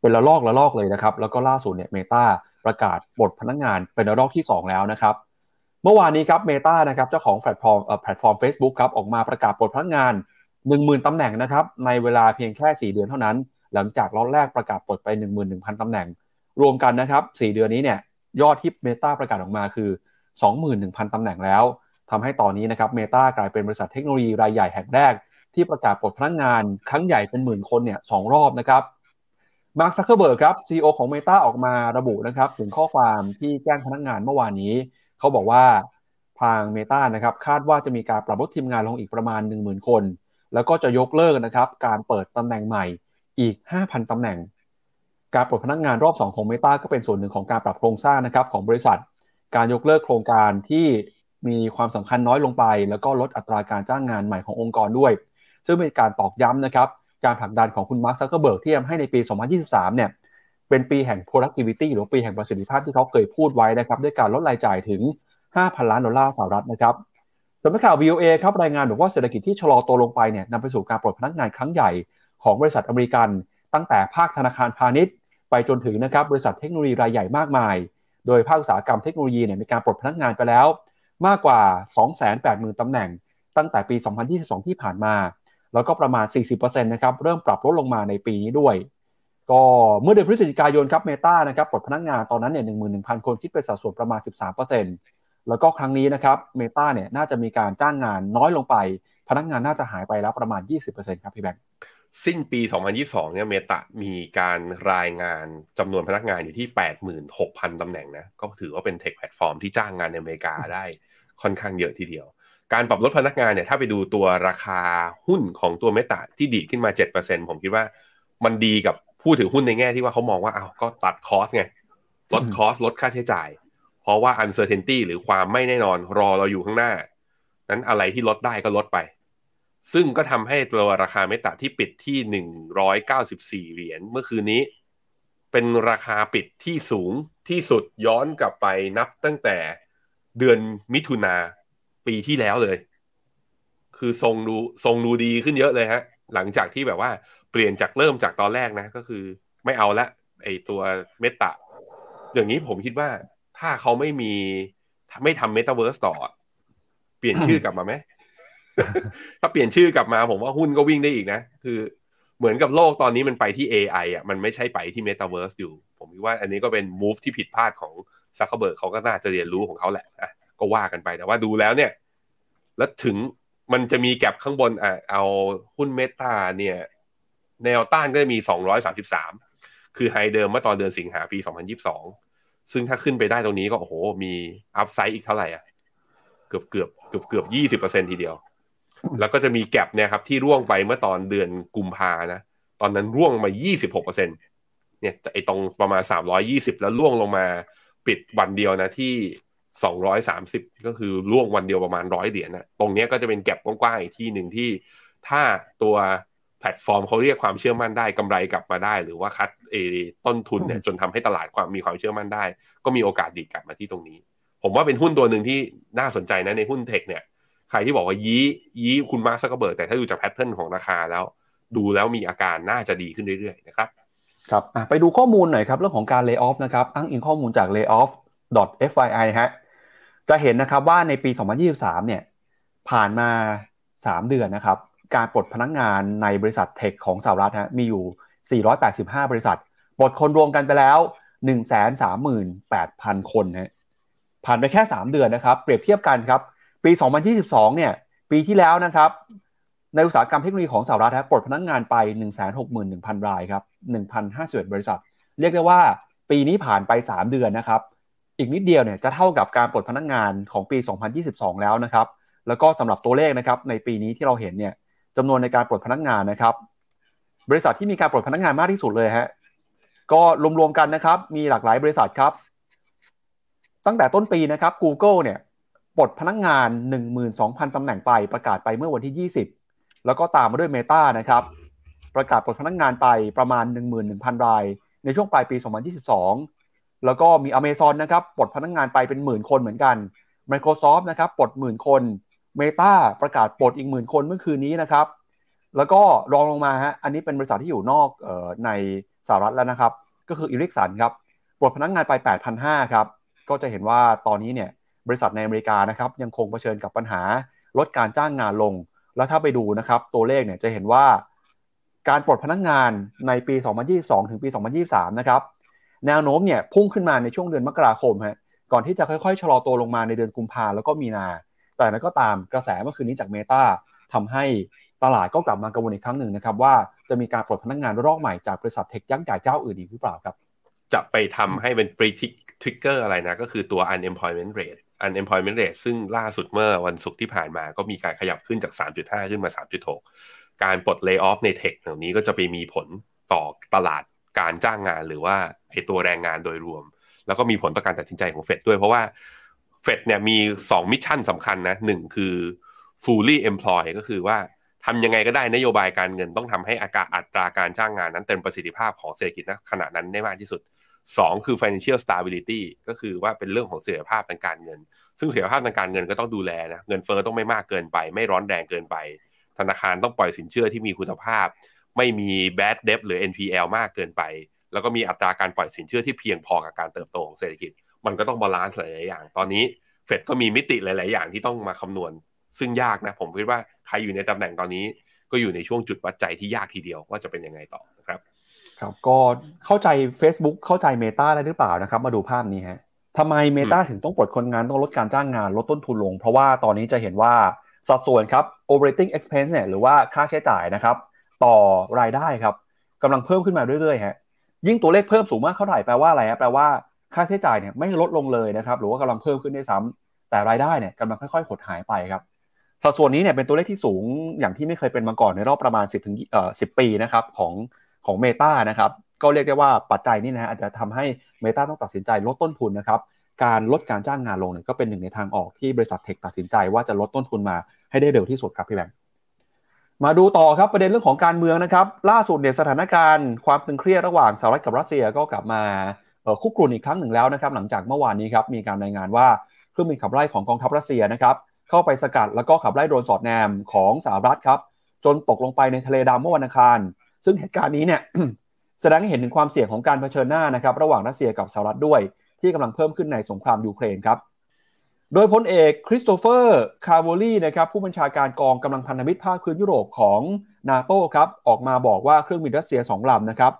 [SPEAKER 2] เป็นระลอกระลอกเลยนะครับแล้วก็ล่าสุดเนี่ยเมตาประกาศปลดพนักงานเป็นระลอกที่ 2 แล้วนะครับ เมื่อวานนี้ครับเมตานะครับเจ้าของแพลตฟอร์มแพลตฟอร์ม Facebook ครับออกมาประกาศปลดพนักงาน 10,000ตำแหน่งนะครับในเวลาเพียงแค่ 4 เดือนเท่านั้น หลังจากล็อตแรกประกาศปลดไป 11,000ตำแหน่ง รวมกันนะครับ 4 เดือนนี้เนี่ยยอดที่เมตาประกาศออกมาคือ 21,000ตำแหน่งแล้วทำให้ตอนนี้นะครับเมตากลายเป็นบริษัทเทคโนโลยีรายใหญ่แห่งแรก ที่ประกาศปลดพนักงาน ครั้งใหญ่เป็นหมื่นคนเนี่ยสองรอบนะครับมาร์คซักเคอร์เบิร์กครับ CEO ของ Meta ออกมาระบุนะครับถึงข้อความที่แจ้งพนักงานเมื่อวานนี้ เขาบอกว่าทาง Meta นะครับคาดว่าจะมีการปรับลดทีมงานลงอีกประมาณ 10,000 คน แล้วก็จะยกเลิกนะครับการเปิดตำแหน่งใหม่อีก 5,000ตำแหน่ง การปลดพนักงานรอบ 2 ของ Meta ก็เป็นส่วนหนึ่งของการปรับโครงสร้างนะครับของบริษัท การยกเลิกโครงการที่มีความสำคัญน้อยลงไป แล้วก็ลดอัตราการจ้างงานใหม่ขององค์กรด้วย ซึ่งเป็นการตอกย้ำนะครับการผลักดันของคุณมาร์คซักเกอร์เบิร์กที่ทำให้ในปี 2023 เนี่ย เป็นปีแห่ง productivity หรือปีแห่งประสิทธิภาพที่เขาเคยพูดไว้นะครับด้วยการลดรายจ่ายถึง 5,000 ล้านดอลลาร์สหรัฐนะครับสำนักข่าว VOA ครับรายงานบอกว่าเศรษฐกิจที่ชะลอตัวลงไปเนี่ยนำไปสู่การปลดพนักงานครั้งใหญ่ของบริษัทอเมริกัน ตั้งแต่ภาคธนาคารพาณิชย์ ไปจนถึงนะครับบริษัทเทคโนโลยีรายใหญ่มากมาย โดยภาคอุตสาหกรรมเทคโนโลยีเนี่ยมีการปลดพนักงานไปแล้ว มากกว่า 280,000 ตำแหน่ง ตั้งแต่ปี 2022 ที่ผ่านมา แล้วก็ประมาณ 40%นะครับเริ่มปรับลดลงมาในปีนี้ด้วย ก็เมื่อเดือนพฤศจิกายนครับเมตานะครับปลดพนักงานตอนนั้นเนี่ย11,000คนคิดเป็นสัดส่วนประมาณ13%แล้วก็ครั้งนี้นะครับเมตาเนี่ยน่าจะมีการจ้างงานน้อยลงไป พนักงานน่าจะหายไปแล้วประมาณ20%ครับพี่แบงค์
[SPEAKER 3] สิ้นปี 2022 เนี่ยเมตามีการรายงานจำนวนพนักงานอยู่ที่ 86,000 ตำแหน่งนะ ก็ถือว่าเป็นเทคแพลตฟอร์มที่จ้างงานในอเมริกาได้ค่อนข้างเยอะทีเดียว การปรับลดพนักงานเนี่ยถ้าไปดูตัวราคาหุ้นของตัวเมตาที่ดีดขึ้นมา 7%ผมคิดว่ามันดีกับ ผู้ถือหุ้นในแง่ที่ว่าเขามองว่าเอ้าก็ตัดคอสไง ลดคอสลดค่าใช้จ่าย เพราะว่า uncertainty หรือความไม่แน่นอนรอเราอยู่ข้างหน้า นั้นอะไรที่ลดได้ก็ลดไป ซึ่งก็ทำให้ตัวราคาเมตาที่ปิดที่หนึ่งร้อยเก้าสิบสี่เหรียญเมื่อคืนนี้ เป็นราคาปิดที่สูงที่สุดย้อนกลับไปนับตั้งแต่เดือนมิถุนาปีที่แล้วเลย คือทรงดูทรงดูดีขึ้นเยอะเลยฮะ หลังจากที่แบบว่า เปลี่ยนจากเริ่มจากตอนแรกนะ ก็คือไม่เอาละไอตัว Meta อย่างนี้ผมคิดว่าถ้าเขาไม่มีไม่ทำเมตาเวิร์สต่อ เปลี่ยนชื่อกลับมาไหมถ้าเปลี่ยนชื่อกลับมาผมว่าหุ้นก็วิ่งได้อีกนะ คือเหมือนกับโลกตอนนี้มันไปที่ AI อะมันไม่ใช่ไปที่ Metaverse อยู่ ผมคิดว่าอันนี้ก็เป็น move ที่ผิดพลาดของซักเคอร์เบิร์กเขาก็น่าจะเรียนรู้ของเขาแหละอะก็ว่ากันไปแต่ว่าดูแล้วเนี่ย แล้วถึงมันจะมีแก็บข้างบนอะเอาหุ้นเมตาเนี่ย แนวต้านก็จะมี 233 คือไฮเดิมเมื่อตอนเดือนสิงหาปี 2022 ซึ่งถ้าขึ้นไปได้ตรงนี้ก็โอ้โห มีอัพไซด์อีกเท่าไหร่อะ เกือบเกือบเกือบเกือบยี่สิบเปอร์เซ็นทีเดียว แล้วก็จะมีแก็บเนี่ยครับที่ร่วงไปเมื่อตอนเดือนกุมภานะ ตอนนั้นร่วงมายี่สิบหกเปอร์เซ็นเนี่ยไอตรงประมาณสามร้อยี่สิบแล้วร่วงลงมาปิดวันเดียวนะที่สองร้อยสามสิบก็คือร่วงวันเดียวประมาณร้อยเหรียญนะตรงนี้ก็จะเป็น gap กว้างๆอีกที่หนึ่งที่ถ้าตัว แพลตฟอร์มเขาเรียกความเชื่อมั่นได้กำไรกลับมาได้ หรือว่า cut เอ่อต้นทุนเนี่ยจนทำให้ตลาดความมีความเชื่อมั่นได้ ก็มีโอกาสดีดกลับมาที่ตรงนี้ ผมว่าเป็นหุ้นตัวหนึ่งที่น่าสนใจนะในหุ้น tech เนี่ยใครที่บอกว่ายี้ยี้คุณมาร์คซักเกอร์เบิร์กแต่ถ้าดูจาก pattern ของราคาแล้ว ดูแล้วมีอาการน่าจะดีขึ้นเรื่อยๆนะครับ
[SPEAKER 2] ครับไปดูข้อมูลหน่อยครับเรื่องของการเลิกออฟนะครับอ้างอิงข้อมูลจาก layoff.fyi ฮะจะเห็นนะครับว่าในปี 2023 เนี่ยผ่านมา 3 เดือนนะครับ การปลดพนักงงานในบริษัทเทคของสหรัฐฮะมีอยู่ 485 บริษัท ปลดคนรวมกันไปแล้ว 138,000 คนฮะผ่านไปแค่ 3 เดือนนะครับ เปรียบเทียบกันครับ ปี 2022 เนี่ย ปีที่แล้วนะครับ ในอุตสาหกรรมเทคโนโลยีของสหรัฐปลดพนักงงานไป 161,000 รายครับ 1,051 บริษัท เรียกได้ว่าปีนี้ผ่านไป 3 เดือนนะครับ อีกนิดเดียวเนี่ยจะเท่ากับการปลดพนักงงานของปี 2022 แล้วนะครับ แล้วก็สำหรับตัวเลขนะครับในปีนี้ที่เราเห็นเนี่ย จำนวนในการปลดพนักงานนะครับ บริษัทที่มีการปลดพนักงานมากที่สุดเลยฮะก็รวมๆกันนะครับ มีหลากหลายบริษัทครับ ตั้งแต่ต้นปีนะครับ Google เนี่ยปลดพนักงาน 12,000ตำแหน่งไปประกาศไปเมื่อวันที่ 20 แล้วก็ตามมาด้วย Meta นะครับ ประกาศปลดพนักงานไปประมาณ 11,000 ราย ในช่วงปลายปี 2022 แล้วก็มี Amazon นะครับปลดพนักงานไปเป็นหมื่นคนเหมือนกัน Microsoft นะครับปลดหมื่นคน Meta ประกาศปลดอีกหมื่นคนเมื่อคืนนี้นะครับ แล้วก็รองลงมาฮะอันนี้เป็นบริษัทที่อยู่นอกออในสหรัฐแล้วนะครับ ก็คืออิริกสันครับปลดพนักงานไป 8,500 ครับ ก็จะเห็นว่าตอนนี้เนี่ยบริษัทในอเมริกานะครับยังคงเผชิญกับปัญหาลดการจ้างงานลง แล้วถ้าไปดูนะครับตัวเลขเนี่ยจะเห็นว่าการปลดพนักงานในปี 2022 ถึงปี 2023 นะครับ แนวโน้มเนี่ยพุ่งขึ้นมาในช่วงเดือนมกราคมฮะก่อนที่จะค่อยๆ ชะลอตัวลงมาในเดือนกุมภาแล้วก็มีนา แต่นั้นก็ตามกระแสเมื่อคืนนี้จากเมตาทำให้ตลาดก็กลับมากังวลอีกครั้งหนึ่งนะครับ ว่าจะมีการปลดพนักงานรอกใหม่จากบริษัทเทคยักษ์ใหญ่เจ้าอื่นอีกหรือเปล่าครับ
[SPEAKER 3] จะไปทำให้เป็น trigger อะไรนะ ก็คือตัว unemployment rate unemployment rate ซึ่งล่าสุดเมื่อวันศุกร์ที่ผ่านมาก็มีการขยับขึ้นจาก 3.5 ขึ้นมา 3.6 การปลด lay off ในเทคเหล่านี้ก็จะไปมีผลต่อตลาดการจ้างงานหรือว่าไอตัวแรงงานโดยรวม แล้วก็มีผลต่อการตัดสินใจของเฟดด้วยเพราะว่า เฟดเนี่ยมี2มิชชั่นสำคัญนะหนึ่งคือ fully employ ก็คือว่าทำยังไงก็ได้นโยบายการเงินต้องทำให้อากาอัตราการจ้างงานนั้นเต็มประสิทธิภาพของเศรษฐกิจณขณะนั้นได้มากที่สุด2คือ financial stability ก็คือว่าเป็นเรื่องของเสถียรภาพทางการเงิน ซึ่งเสถียรภาพทางการเงินก็ต้องดูแลนะ เงินเฟอ้อต้องไม่มากเกินไป ไม่ร้อนแรงเกินไป ธนาคารต้องปล่อยสินเชื่อที่มีคุณภาพ ไม่มี bad debt หรือ NPL มากเกินไป แล้วก็มีอัตราการปล่อยสินเชื่อที่เพียงพอกับการเติบโตของเศรษฐกิจ มันก็ต้องบาลานซ์หลายๆอย่าง ตอนนี้เฟดก็มีมิติหลาย ๆ อย่างที่ต้องมาคำนวณ ซึ่งยากนะ ผมคิดว่าใครอยู่ในตำแหน่งตอนนี้ ก็อยู่ในช่วงจุดวัดใจที่ยากทีเดียวว่าจะเป็นยังไงต่อนะครับ
[SPEAKER 2] ครับก็เข้าใจ Facebook เข้าใจ Meta ได้หรือเปล่านะครับ มาดูภาพนี้ฮะทำไม Meta ถึงต้องปลดคนงานต้องลดการจ้างงานลดต้นทุนลง เพราะว่าตอนนี้จะเห็นว่าสัดส่วนครับ operating expense เนี่ยหรือว่าค่าใช้จ่ายนะครับ ต่อรายได้ครับกำลังเพิ่มขึ้นมาเรื่อยๆฮะยิ่งตัวเลขเพิ่มสูงมากเท่าไหร่แปลว่าอะไรฮะแปลว่า ค่าใช้จ่ายเนี่ยไม่ลดลงเลยนะครับหรือว่ากำลังเพิ่มขึ้นได้ซ้ำแต่รายได้เนี่ยกำลังค่อยๆหดหายไปครับสัดส่วนนี้เนี่ยเป็นตัวเลขที่สูงอย่างที่ไม่เคยเป็นมาก่อนในรอบประมาณ 10ถึงเอ่อ10 ปีนะครับของของเมตานะครับก็เรียกได้ว่าปัจจัยนี้นะฮะอาจจะทำให้เมตาต้องตัดสินใจลดต้นทุนนะครับการลดการจ้างงานลงเนี่ยก็เป็นหนึ่งในทางออกที่บริษัทเทคตัดสินใจว่าจะลดต้นทุนมาให้ได้เร็วที่สุดครับพี่แบงค์มาดูต่อครับประเด็นเรื่องของการเมืองนะครับล่าสุดเนี่ยสถานการณ์ความตึงเครียดระหว่างสหรัฐกับรัสเซียก็กลับมา คุกรุ่นอีกครั้งหนึ่งแล้วนะครับหลังจากเมื่อวานนี้ครับมีการรายงานว่าเครื่องบินขับไล่ของกองทัพรัสเซียนะครับเข้าไปสกัดแล้วก็ขับไล่โดรนสอดแนมของสหรัฐครับจนตกลงไปในทะเลดำเมื่อวันอังคาร ซึ่งเหตุการณ์นี้เนี่ยแสดงให้เห็นถึงความเสี่ยงของการเผชิญหน้านะครับระหว่างรัสเซียกับสหรัฐด้วย ที่กำลังเพิ่มขึ้นในสงครามยูเครนครับโดยพลเอกคริสโตเฟอร์คาร์โวลีนะครับผู้บัญชาการกองกำลังพันธมิตรภาคพื้นยุโรปของนาโตครับออกมาบอกว่าเครื่องบินรัสเซีย2ลำนะครับ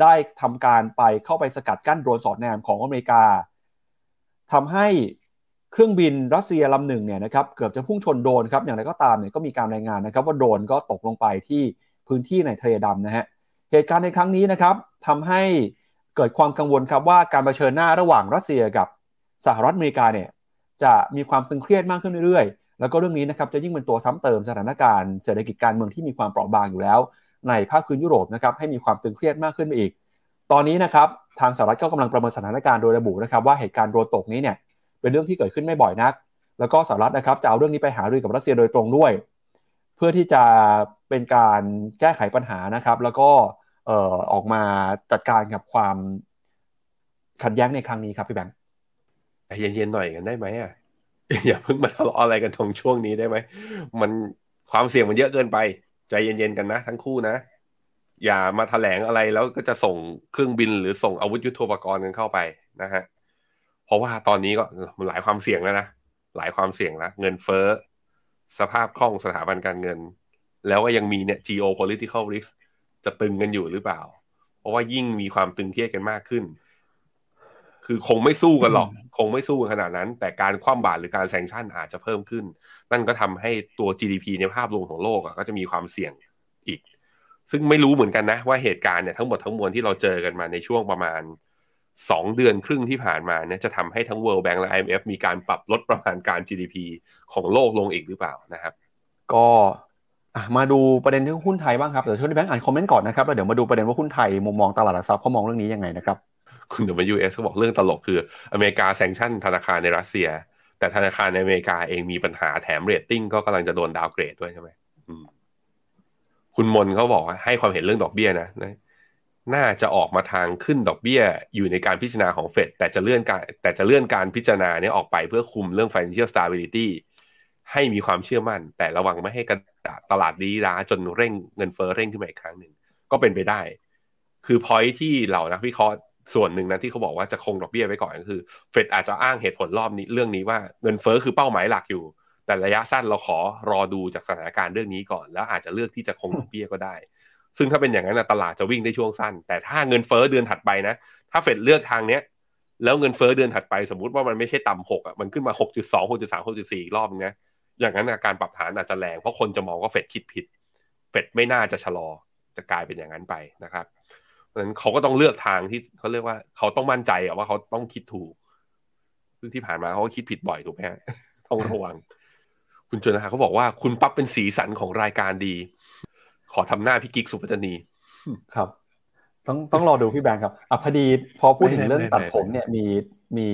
[SPEAKER 2] ได้ทำการไปเข้าไปสกัดกั้นโดรนสอดแนมของอเมริกาทำให้เครื่องบินรัสเซียลำหนึ่งเนี่ยนะครับเกือบจะพุ่งชนโดรนครับอย่างไรก็ตามเนี่ยก็มีการรายงานนะครับ ว่าโดรนก็ตกลงไปที่พื้นที่ในทะเลดำนะฮะเหตุการณ์ในครั้งนี้นะครับทำให้เกิดความกังวลครับว่าการรเผชิญหน้าระหว่างรัสเซียกับสหรัฐอเมริกาเนี่ยจะมีความตึงเครียดมากขึ้นเรื่อยๆ แล้วก็เรื่องนี้นะครับจะยิ่งเป็นตัวซ้ำเติมสถานการณ์เศรษฐกิจการเมืองที่มีความเปราะบางอยู่แล้ว ในภาคพื้นยุโรปนะครับให้มีความตึงเครียดมากขึ้นไปอีก ตอนนี้นะครับทางสหรัฐก็กำลังประเมินสถานการณ์โดยระบุนะครับว่าเหตุการณ์โดนตกนี้เนี่ยเป็นเรื่องที่เกิดขึ้นไม่บ่อยนัก แล้วก็สหรัฐนะครับจะเอาเรื่องนี้ไปหารือกับรัสเซียโดยตรงด้วย เพื่อที่จะเป็นการแก้ไขปัญหานะครับ แล้วก็เอ่อออกมาจัดการกับความขัดแย้งในครั้งนี้ครับพี่แบงค์
[SPEAKER 3] เย็นๆหน่อยกันได้ไหมอะอย่าเพิ่งมาทะเลาะอะไรกันตรงช่วงนี้ได้ไหมมันความเสี่ยงมันเยอะเกินไป ใจเย็นๆกันนะ ทั้งคู่นะ อย่ามาแถลงอะไรแล้วก็จะส่งเครื่องบินหรือส่งอาวุธยุโทโธปกรณ์กันเข้าไปนะฮะเพราะว่าตอนนี้ก็มันหลายความเสี่ยงแล้วนะหลายความเสี่ยงแล้วเงินเฟ้อสภาพคล่องสถาบันการเงิน แล้วก็ยังมีเนี่ย geopolitical risk จะตึงกันอยู่หรือเปล่า เพราะว่ายิ่งมีความตึงเครียดกันมากขึ้น คือคงไม่สู้กันหรอก คงไม่สู้ขนาดนั้น แต่การคว่ำบาตรหรือการแซงชั่นอาจจะเพิ่มขึ้น นั่นก็ทำให้ตัว GDP ในภาพรวมของโลกก็จะมีความเสี่ยงอีก ซึ่งไม่รู้เหมือนกันนะ ว่าเหตุการณ์เนี่ยทั้งหมดทั้งมวลที่เราเจอกันมาในช่วงประมาณ 2 เดือนครึ่งที่ผ่านมาเนี่ยจะทำให้ทั้ง World Bank และ IMF มีการปรับลดประมาณการ GDP ของโลกลงอีกหรือเปล่านะครับ
[SPEAKER 2] ก็มาดูประเด็นเรื่องหุ้นไทยบ้างครับเดี๋ยวช่วยแบงค์อ่านคอมเมนต์ก่อนนะครับแล้วเดี๋ยวมาดูประเด็นว่าหุ้นไทยมุมมองตลาดหลักทรัพย์เขามองเรื่องนี้ยังไงนะครับ
[SPEAKER 3] คุณดยูเอสเขาบอกเรื่องตลกคืออเมริกา sanction ธนาคารในรัสเซีย แต่ธนาคารในอเมริกาเองมีปัญหาแถมเรตติ้งก็กำลังจะโดน downgrade ด้วยใช่ไหมคุณมนเขาบอกให้ความเห็นเรื่องดอกเบี้ยนะน่าจะออกมาทางขึ้นดอกเบี้ย อยู่ในการพิจารณาของเฟดแต่จะเลื่อนการแต่จะเลื่อนการพิจารณาเนี้ยออกไปเพื่อคุมเรื่อง financial stability ให้มีความเชื่อมั่น แต่ระวังไม่ให้กระตลาดดีด้าจนเร่งเงินเฟ้อเร่งขึ้นมาอีกครั้งหนึ่งก็เป็นไปได้ คือพอยที่เหล่านักวิเคราะห์ ส่วนหนึ่งนะที่เขาบอกว่าจะคงดอกเบี้ยไว้ก่อนก็คือเฟดอาจจะอ้างเหตุผลรอบนี้เรื่องนี้ว่าเงินเฟอ้อคือเป้าหมายหลักอยู่ แต่ระยะสั้นเราขอรอดูจากสถานการณ์เรื่องนี้ก่อน แล้วอาจจะเลือกที่จะคงดอกเบี้ยก็ได้ ซึ่งถ้าเป็นอย่างนั้นตลาดจะวิ่งได้ช่วงสั้น แต่ถ้าเงินเฟอ้อเดือนถัดไปนะ ถ้าเฟดเลือกทางเนี้ยแล้วเงินเฟอ้อเดือนถัดไปสมมติว่ามันไม่ใช่ต่ำหกอะมันขึ้นมาหกจุดสองหกจุดสามหกจุดสี่รอบนะอย่างนั้นการปรับฐานอาจจะแรงเพราะคนจะมองว่าเฟดคิดผิดเฟดไม่น่าจะชะลอจะกลายเป็นอย่างนั้นไปนะครับ เพราะฉะนั้นเขาก็ต้องเลือกทางที่เขาเรียกว่าเขาต้องมั่นใจว่าเขาต้องคิดถูกซึ่งที่ผ่านมาเขาก็คิดผิดบ่อยถูกไหมฮะต้องระวัง คุณชนนะเขาบอกว่าคุณปั๊บเป็นสีสันของรายการดี ขอทำหน้าพี่กิ๊กสุปัตนี
[SPEAKER 2] ครับ ต้องต้องรอดูพี่แบงค์ครับอะพอดีพอพูดถึงเรื่องตัดผมเนี่ยมีมี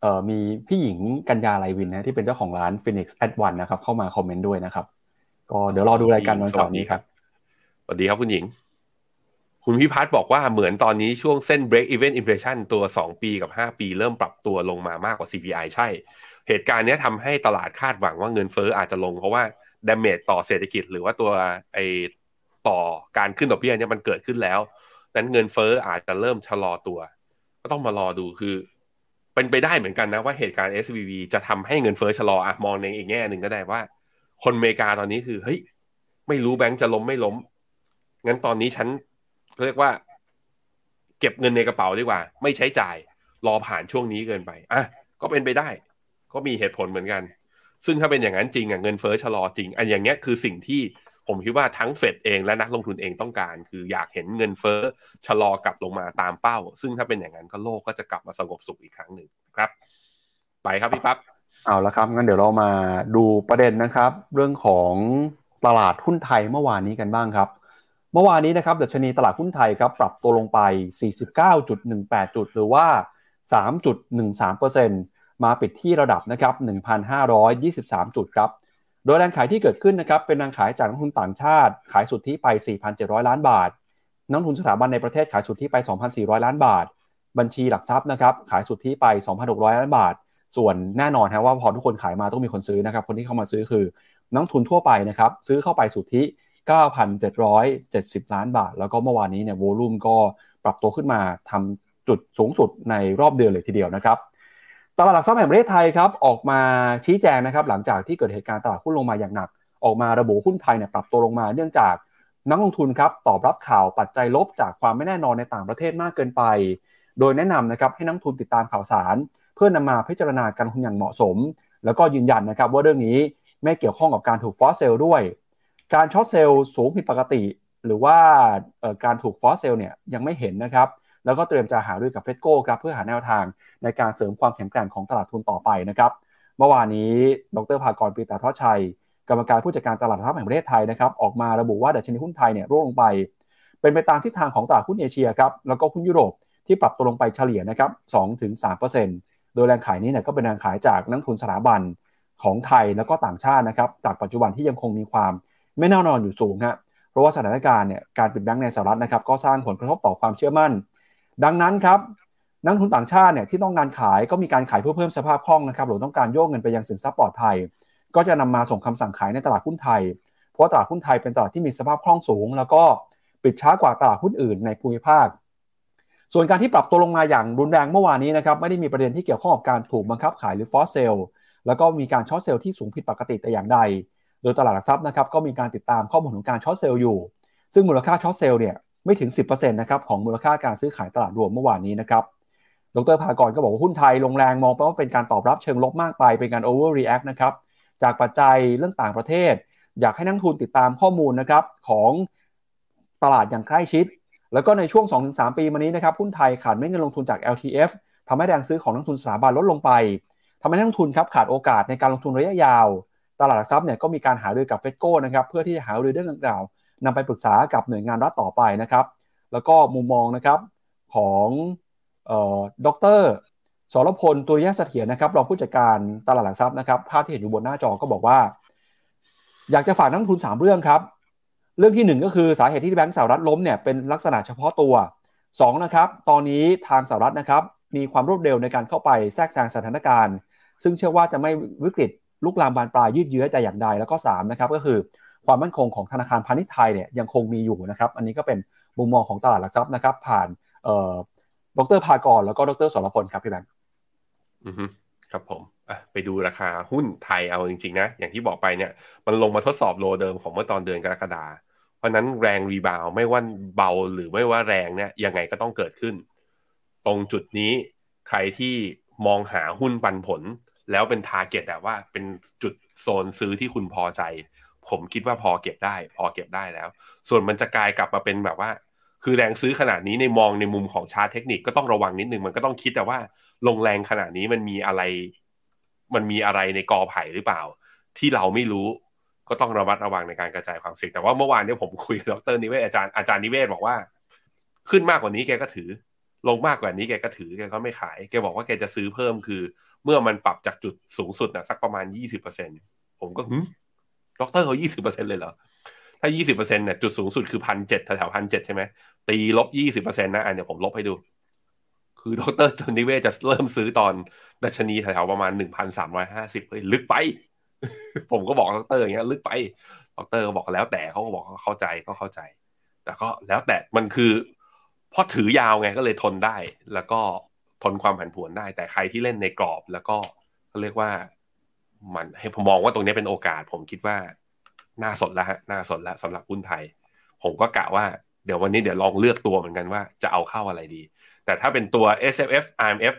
[SPEAKER 2] เอ่อมีพี่หญิงกัญญาไลวินนะที่เป็นเจ้าของร้าน Phoenix at One นะครับ เข้ามาคอมเมนต์ด้วยนะครับ ก็เดี๋ยวรอดูรายการวันเสาร์นี้ครับ
[SPEAKER 3] สวัสดีครับคุณหญิง คุณพิพัฒน์บอกว่าเหมือนตอนนี้ช่วงเส้น break even inflation ตัว 2 ปีกับ 5 ปี เริ่มปรับตัวลงมามากกว่า CPI ใช่ เหตุการณ์นี้ทำให้ตลาดคาดหวังว่าเงินเฟ้ออาจจะลงเพราะว่า damage ต่อเศรษฐกิจหรือว่าตัวไอต่อการขึ้นดอกเบี้ยเนี่ยมันเกิดขึ้นแล้ว นั้นเงินเฟ้ออาจจะเริ่มชะลอตัว ก็ต้องมารอดูคือ เป็นไปได้เหมือนกันนะว่าเหตุการณ์ SVB จะทำให้เงินเฟ้อชะลออะมองในอีกแง่หนึ่งก็ได้ว่า คนอเมริกาตอนนี้คือเฮ้ยไม่รู้แบงค์จะล้มไม่ล้มงั้นตอนนี้ฉัน เขาเรียกว่า เก็บเงินในกระเป๋าดีกว่า ไม่ใช้จ่าย รอผ่านช่วงนี้เกินไปอะก็เป็นไปได้ ก็มีเหตุผลเหมือนกัน ซึ่งถ้าเป็นอย่างนั้นจริงอะเงินเฟ้อชะลอจริงอันอย่างเงี้ยคือสิ่งที่ผมคิดว่าทั้งเฟดเองและนักลงทุนเองต้องการ คืออยากเห็นเงินเฟ้อชะลอกลับลงมาตามเป้า ซึ่งถ้าเป็นอย่างนั้นก็โลกก็จะกลับมาสงบสุขอีกครั้งหนึ่งครับ ไปครับพี่ปั๊บ
[SPEAKER 2] เอาละครับงั้นเดี๋ยวเรามาดูประเด็นนะครับ เรื่องของตลาดหุ้นไทยเมื่อวานนี้กันบ้างครับ เมื่อวานนี้นะครับดัชนีตลาดหุ้นไทยครับปรับตัวลงไป 49.18 จุด หรือว่า 3.13%มาปิดที่ระดับนะครับ 1,523 จุดครับ โดยแรงขายที่เกิดขึ้นนะครับเป็นแรงขายจากนักทุนต่างชาติ ขายสุทธิไป 4,700 ล้านบาท นักทุนสถาบันในประเทศขายสุทธิไป 2,400 ล้านบาท บัญชีหลักทรัพย์นะครับขายสุทธิไป 2,600 ล้านบาท ส่วนแน่นอนฮะว่าพอทุกคนขายมาต้องมีคนซื้อนะครับคนที่เข้ามาซื้อคือนักทุนทั่วไปนะครับซื้อเข้าไปสุทธิ 9,770 ล้านบาท แล้วก็เมื่อวานนี้เนี่ยโวลุ่มก็ปรับตัวขึ้นมาทำจุดสูงสุดในรอบเดือนเลยทีเดียวนะครับตลาดหลักทรัพย์แห่งประเทศไทยครับออกมาชี้แจงนะครับหลังจากที่เกิดเหตุการณ์ตลาดหุ้นลงมาอย่างหนัก ออกมาระบุหุ้นไทยเนี่ยปรับตัวลงมาเนื่องจากนักลงทุนครับตอบรับข่าวปัจจัยลบจากความไม่แน่นอนในต่างประเทศมากเกินไป โดยแนะนำนะครับให้นักทุนติดตามข่าวสาร เพื่อนำมาพิจารณาการลงทุนอย่างเหมาะสม แล้วก็ยืนยันนะครับว่าเรื่องนี้ไม่เกี่ยวข้องกับการถูก forced sell ด้วย การ short sell สูงผิดปกติ หรือว่าการถูก forced sell เนี่ยยังไม่เห็นนะครับ แล้วก็เตรียมจะหารือกับ FETCO ครับเพื่อหาแนวทางในการเสริมความแข็งแกร่งของตลาดทุนต่อไปนะครับ เมื่อวานนี้ดรภากรปีตธวัชชัย กรรมการผู้จัดการตลาดทรัพย์แห่งประเทศไทยนะครับออกมาระบุว่าดัชนีหุ้นไทยเนี่ยร่วงลงไป เป็นไปตามทิศทางของตลาดหุ้นเอเชียครับแล้วก็หุ้นยุโรปที่ปรับตัวลงไปเฉลี่ยนะครับ2-3%โดยแรงขายนี้เนี่ยก็เป็นแรงขายจากนักทุนสถาบันของไทยแล้วก็ต่างชาตินะครับจากปัจจุบันที่ยังคงมีความ ไม่แน่นอนอยู่สูงฮะเพราะว่าสถานการณ์เนี่ยการปิดแบงก์ในสหรัฐนะครับก็สร้างผลกระทบต่อความเชื่อมั่น ดังนั้นครับนักทุนต่างชาติเนี่ยที่ต้องการขายก็มีการขายเพื่อเพิ่มสภาพคล่องนะครับหรือต้องการโยกเงินไปยังสินทรัพย์ปลอดภัย ก็จะนำมาส่งคำสั่งขายในตลาดหุ้นไทย เพราะตลาดหุ้นไทยเป็นตลาดที่มีสภาพคล่องสูง แล้วก็ปิดช้ากว่าตลาดหุ้นอื่นในภูมิภาค ส่วนการที่ปรับตัวลงมาอย่างรุนแรงเมื่อวานนี้นะครับไม่ได้มีประเด็นที่เกี่ยวข้องกับการถูกบังคับขายหรือ forced sell แล้วก็มีการ short sell ที่สูงผิดปกติแต่อย่างใด โดยตลาดหลักทรัพย์นะครับก็มีการติดตามข้อมูลของการ short sell อยู่ ซึ่งมูลค่า short sell เนี่ยไม่ถึง 10%นะครับของมูลค่าการซื้อขายตลาดรวมเมื่อวานนี้นะครับดรภากรก็บอกว่าหุ้นไทยลงแรงมองไปว่าเป็นการตอบรับเชิงลบมากไปเป็นการ overreact นะครับจากปัจจัยเรื่องต่างประเทศ อยากให้นักลงทุนติดตามข้อมูลนะครับของตลาดอย่างใกล้ชิด แล้วก็ในช่วง 2-3 ปีมานี้นะครับหุ้นไทยขาดไม่เงินลงทุนจาก LTF ทำให้แรงซื้อของนักทุนสถาบันลดลงไปทำให้นักทุนครับขาดโอกาสในการลงทุนระยะยาว ตลาดหลักทรัพย์เนี่ยก็มีการหารือกับเฟดโก้นะครับเพื่อที่จะหารือเรื่องดังกล่าวนำไปปรึกษากับหน่วยงานรัฐต่อไปนะครับ แล้วก็มุมมองนะครับของดรสรพลตุริยะเสถียรนะครับรองผู้จัดการตลาดหลักทรัพย์นะครับภาพที่เห็นอยู่บนหน้าจอก็บอกว่า อยากจะฝากนักทุน 3 เรื่องครับ เรื่องที่ 1 ก็คือสาเหตุที่แบงก์สหรัฐล้มเนี่ยเป็นลักษณะเฉพาะตัว 2 นะครับ ตอนนี้ทางสหรัฐนะครับมีความรวดเร็วในการเข้าไปแทรกแซงสถานการณ์ ซึ่งเชื่อว่าจะไม่วิกฤต ลุกลามบานปลายยืดเยื้อแต่อย่างใดแล้วก็3นะครับก็คือความมั่นคงของธนาคารพาณิชย์ไทยเนี่ยยังคงมีอยู่นะครับอันนี้ก็เป็นมุมมองของตลาดหลักทรัพย์นะครับ ผ่านดรภากรแล้วก็ดรสรพลครับพี่แบงค์
[SPEAKER 3] อือฮึครับผมอะไปดูราคาหุ้นไทยเอาจริงๆนะ อย่างที่บอกไปเนี่ยมันลงมาทดสอบ low เดิมของเมื่อตอนเดือนกรกฎาเพราะนั้นแรง rebound ไม่ว่าเบาหรือไม่ว่าแรงเนี่ยยังไงก็ต้องเกิดขึ้น ตรงจุดนี้ใครที่มองหาหุ้นปันผล แล้วเป็น target แต่ว่าเป็นจุดโซนซื้อที่คุณพอใจ ผมคิดว่าพอเก็บได้ พอเก็บได้แล้ว ส่วนมันจะกลายกลับมาเป็นแบบว่า คือแรงซื้อขนาดนี้ในมองในมุมของชาร์ตเทคนิคก็ต้องระวังนิดนึงมันก็ต้องคิดแต่ว่าลงแรงขนาดนี้มันมีอะไร มันมีอะไรในกอไผ่หรือเปล่า ที่เราไม่รู้ก็ต้องระมัดระวังในการกระจายความเสี่ยงแต่ว่าเมื่อวานเนี่ยผมคุยกับดรนิเวศอาจารย์อาจารย์นิเวศบอกว่า ขึ้นมากกว่านี้แกก็ถือ ลงมากกว่านี้แกก็ถือแกก็ไม่ขาย แกบอกว่าแกจะซื้อเพิ่มคือ เมื่อมันปรับจากจุดสูงสุดนะสักประมาณยี่สิบเปอร์เซ็นผมก็หึด็อกเตอร์เขายี่สิบเปอร์เซ็นเลยเหรอ ถ้ายี่สิบเปอร์เซ็นเนี่ยจุดสูงสุดคือพันเจ็ดแถวพันเจ็ดใช่ไหมตีลบยี่สิบเปอร์เซ็นต์นะอันเดี๋ยวผมลบให้ดู คือดรจนิเวศจะเริ่มซื้อตอนดัชนีแถวประมาณหนึ่งพันสามร้อยห้าสิบเฮ้ยลึกไป ผมก็บอกดรอย่างเงี้ย ลึกไปดรก็บอกแล้วแต่เขาก็บอกเขาเข้าใจก็เข้าใจ แต่ก็แล้วแต่มันคือพอถือยาวไงก็เลยทนได้แล้วก็ ทนความผันผวนได้ แต่ใครที่เล่นในกรอบแล้วก็เขาเรียกว่ามันให้ผมมองว่าตรงนี้เป็นโอกาส ผมคิดว่าน่าสนแล้วฮะน่าสนแล้วสำหรับหุ้นไทย ผมก็กะว่าเดี๋ยววันนี้เดี๋ยวลองเลือกตัวเหมือนกันว่าจะเอาเข้าอะไรดี แต่ถ้าเป็นตัว S F F R M F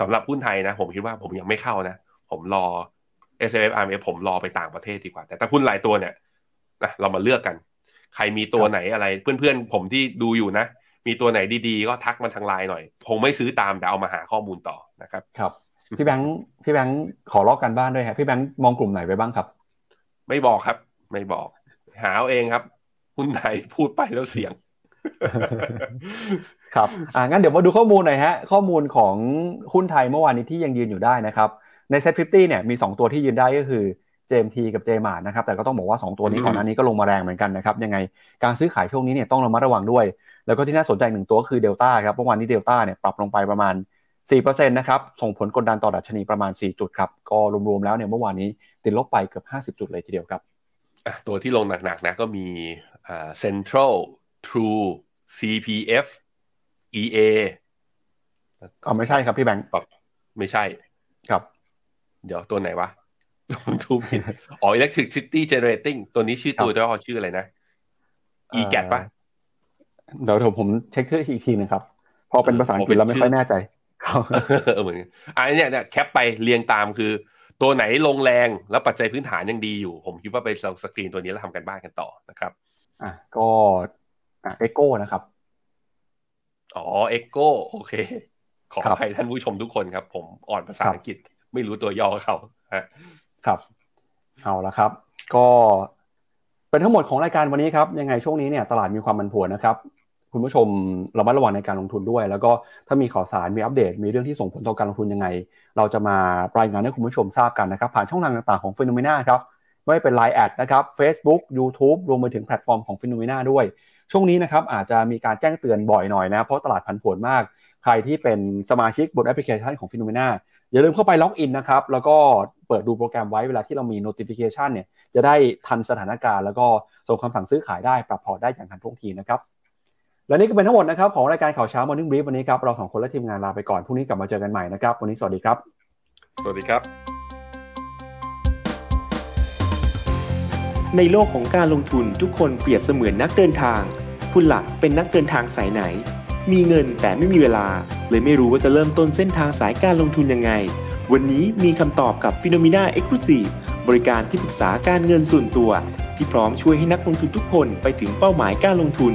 [SPEAKER 3] สำหรับหุ้นไทยนะ ผมคิดว่าผมยังไม่เข้านะ ผมรอ S F F R M F ผมรอไปต่างประเทศดีกว่า แต่ถ้าหุ้นรายตัวเนี่ยนะเรามาเลือกกัน ใครมีตัวไหนอะไร เพื่อนๆผมที่ดูอยู่นะ มีตัวไหนดีๆ ก็ทักมาทางไลน์หน่อย คงไม่ซื้อตามแต่เอามาหาข้อมูลต่อนะครับ
[SPEAKER 2] ครับ พี่แบงค์พี่แบงค์ขอลอกการบ้านด้วยครับพี่แบงค์มองกลุ่มไหนไปบ้างครับ
[SPEAKER 3] ไม่บอกครับ ไม่บอก หาเอาเองครับหุ้นไทยพูดไปแล้วเสี่ยง
[SPEAKER 2] ครับอ่างั้นเดี๋ยวมาดูข้อมูลหน่อยฮะ ข้อมูลของหุ้นไทยเมื่อวานนี้ที่ยังยืนอยู่ได้นะครับ ใน SET50 เนี่ยมี 2 ตัวที่ยืนได้ก็คือ JMT กับ JMart นะครับแต่ก็ต้องบอกว่า 2 ตัวนี้
[SPEAKER 3] อืม
[SPEAKER 2] ก่อนหน้านี้ก็ลงมาแรงเหมือนกันนะครับยังไงการซื้อขายช่วงนี้เนี่ยต้องระมัดระวังด้วย แล้วก็ที่น่าสนใจหนึ่งตัวก็คือเดลต้าครับเมื่อวานนี้เดลต้าเนี่ยปรับลงไปประมาณ 4%นะครับส่งผลกดดันต่อดัชนีประมาณ 4 จุดครับก็รวมๆแล้วเนี่ยเมื่อวานนี้ติดลบไปเกือบ 50 จุดเลยทีเดียวครับ
[SPEAKER 3] อะตัวที่ลงหนักๆนะก็มีอ่า Central True CPF EA
[SPEAKER 2] อ๋อไม่ใช่ครับพี่แบงค์
[SPEAKER 3] แบบไม่ใช่
[SPEAKER 2] ครับ
[SPEAKER 3] เดี๋ยวตัวไหนวะผมทูผิดอ๋อ Electricity Generating ตัวนี้ชื่อตัวย่อชื่ออะไรนะ e g a t ป่ะ
[SPEAKER 2] เดี๋ยวเดี๋ยวผมเช็คชื่ออีกทีนึงครับเพราะเป็นภาษาอังกฤษแล้วไม่ค่อยแน่ใจครับ
[SPEAKER 3] เออเหมือนกันอันนี้เนี่ย cap ไปเรียงตามคือ ตัวไหนลงแรงแล้วปัจจัยพื้นฐานยังดีอยู่ ผมคิดว่าไปลองสกรีนตัวนี้แล้วทำการบ้านกันต่อนะครับ
[SPEAKER 2] อะก็อะ EGCO นะครับ
[SPEAKER 3] อ๋อ EGCO โอเค ขอ
[SPEAKER 2] ครั
[SPEAKER 3] อบภัยท่านผู้ชมทุกคนครับ ผมอ่อนภาษา
[SPEAKER 2] ครับ
[SPEAKER 3] อังกฤษ ไม่รู้ตัวย่อเขาฮะ
[SPEAKER 2] ครับ เอาละครับ ก็เป็นทั้งหมดของรายการวันนี้ครับ ยังไงช่วงนี้เนี่ยตลาดมีความผันผวนนะครับ คุณผู้ชมระมัดระวังในการลงทุนด้วย แล้วก็ถ้ามีข่าวสารมีอัปเดต มีเรื่องที่ส่งผลต่อการลงทุนยังไง เราจะมารายงานให้คุณผู้ชมทราบกันนะครับผ่านช่องทางต่างๆของ p h e n o m e n a ครับไม่เป็น Line แอดนะครับ Facebook YouTube รวมไปถึงแพลตฟอร์มของ p h e n o m e n a ด้วย ช่วงนี้นะครับอาจจะมีการแจ้งเตือนบ่อยหน่อยนะ เพราะตลาดผันผวนมาก ใครที่เป็นสมาชิกบนแอปพลิเคชันของ p h e n o m e n a อย่าลืมเข้าไปล็อกอินนะครับแล้วก็เปิดดูโปรแกรมไว้เวลาที่เรามี notification เนี่ยจะได้ทันสถานการณ์ แล้วก็ส่งคำสั่งซื้อขายได้ปรับพอร์ตได้อย่างทันท่วงทีนะครับ และนี่ก็เป็นทั้งหมดนะครับของรายการข่าวเช้า Morning Brief วันนี้ครับเราสองคนและทีมงานลาไปก่อนพรุ่งนี้กลับมาเจอกันใหม่นะครับวันนี้สวัสดีครับ
[SPEAKER 3] สวัสดีครับ
[SPEAKER 4] ในโลกของการลงทุนทุกคนเปรียบเสมือนนักเดินทาง คุณหลักเป็นนักเดินทางสายไหน มีเงินแต่ไม่มีเวลา เลยไม่รู้ว่าจะเริ่มต้นเส้นทางสายการลงทุนยังไง วันนี้มีคำตอบกับ p h e n o m e n a e x c l u s i v e บริการที่ปรึกษาการเงินส่วนตัว ที่พร้อมช่วยให้นักลงทุนทุกคนไปถึงเป้าหมายการลงทุน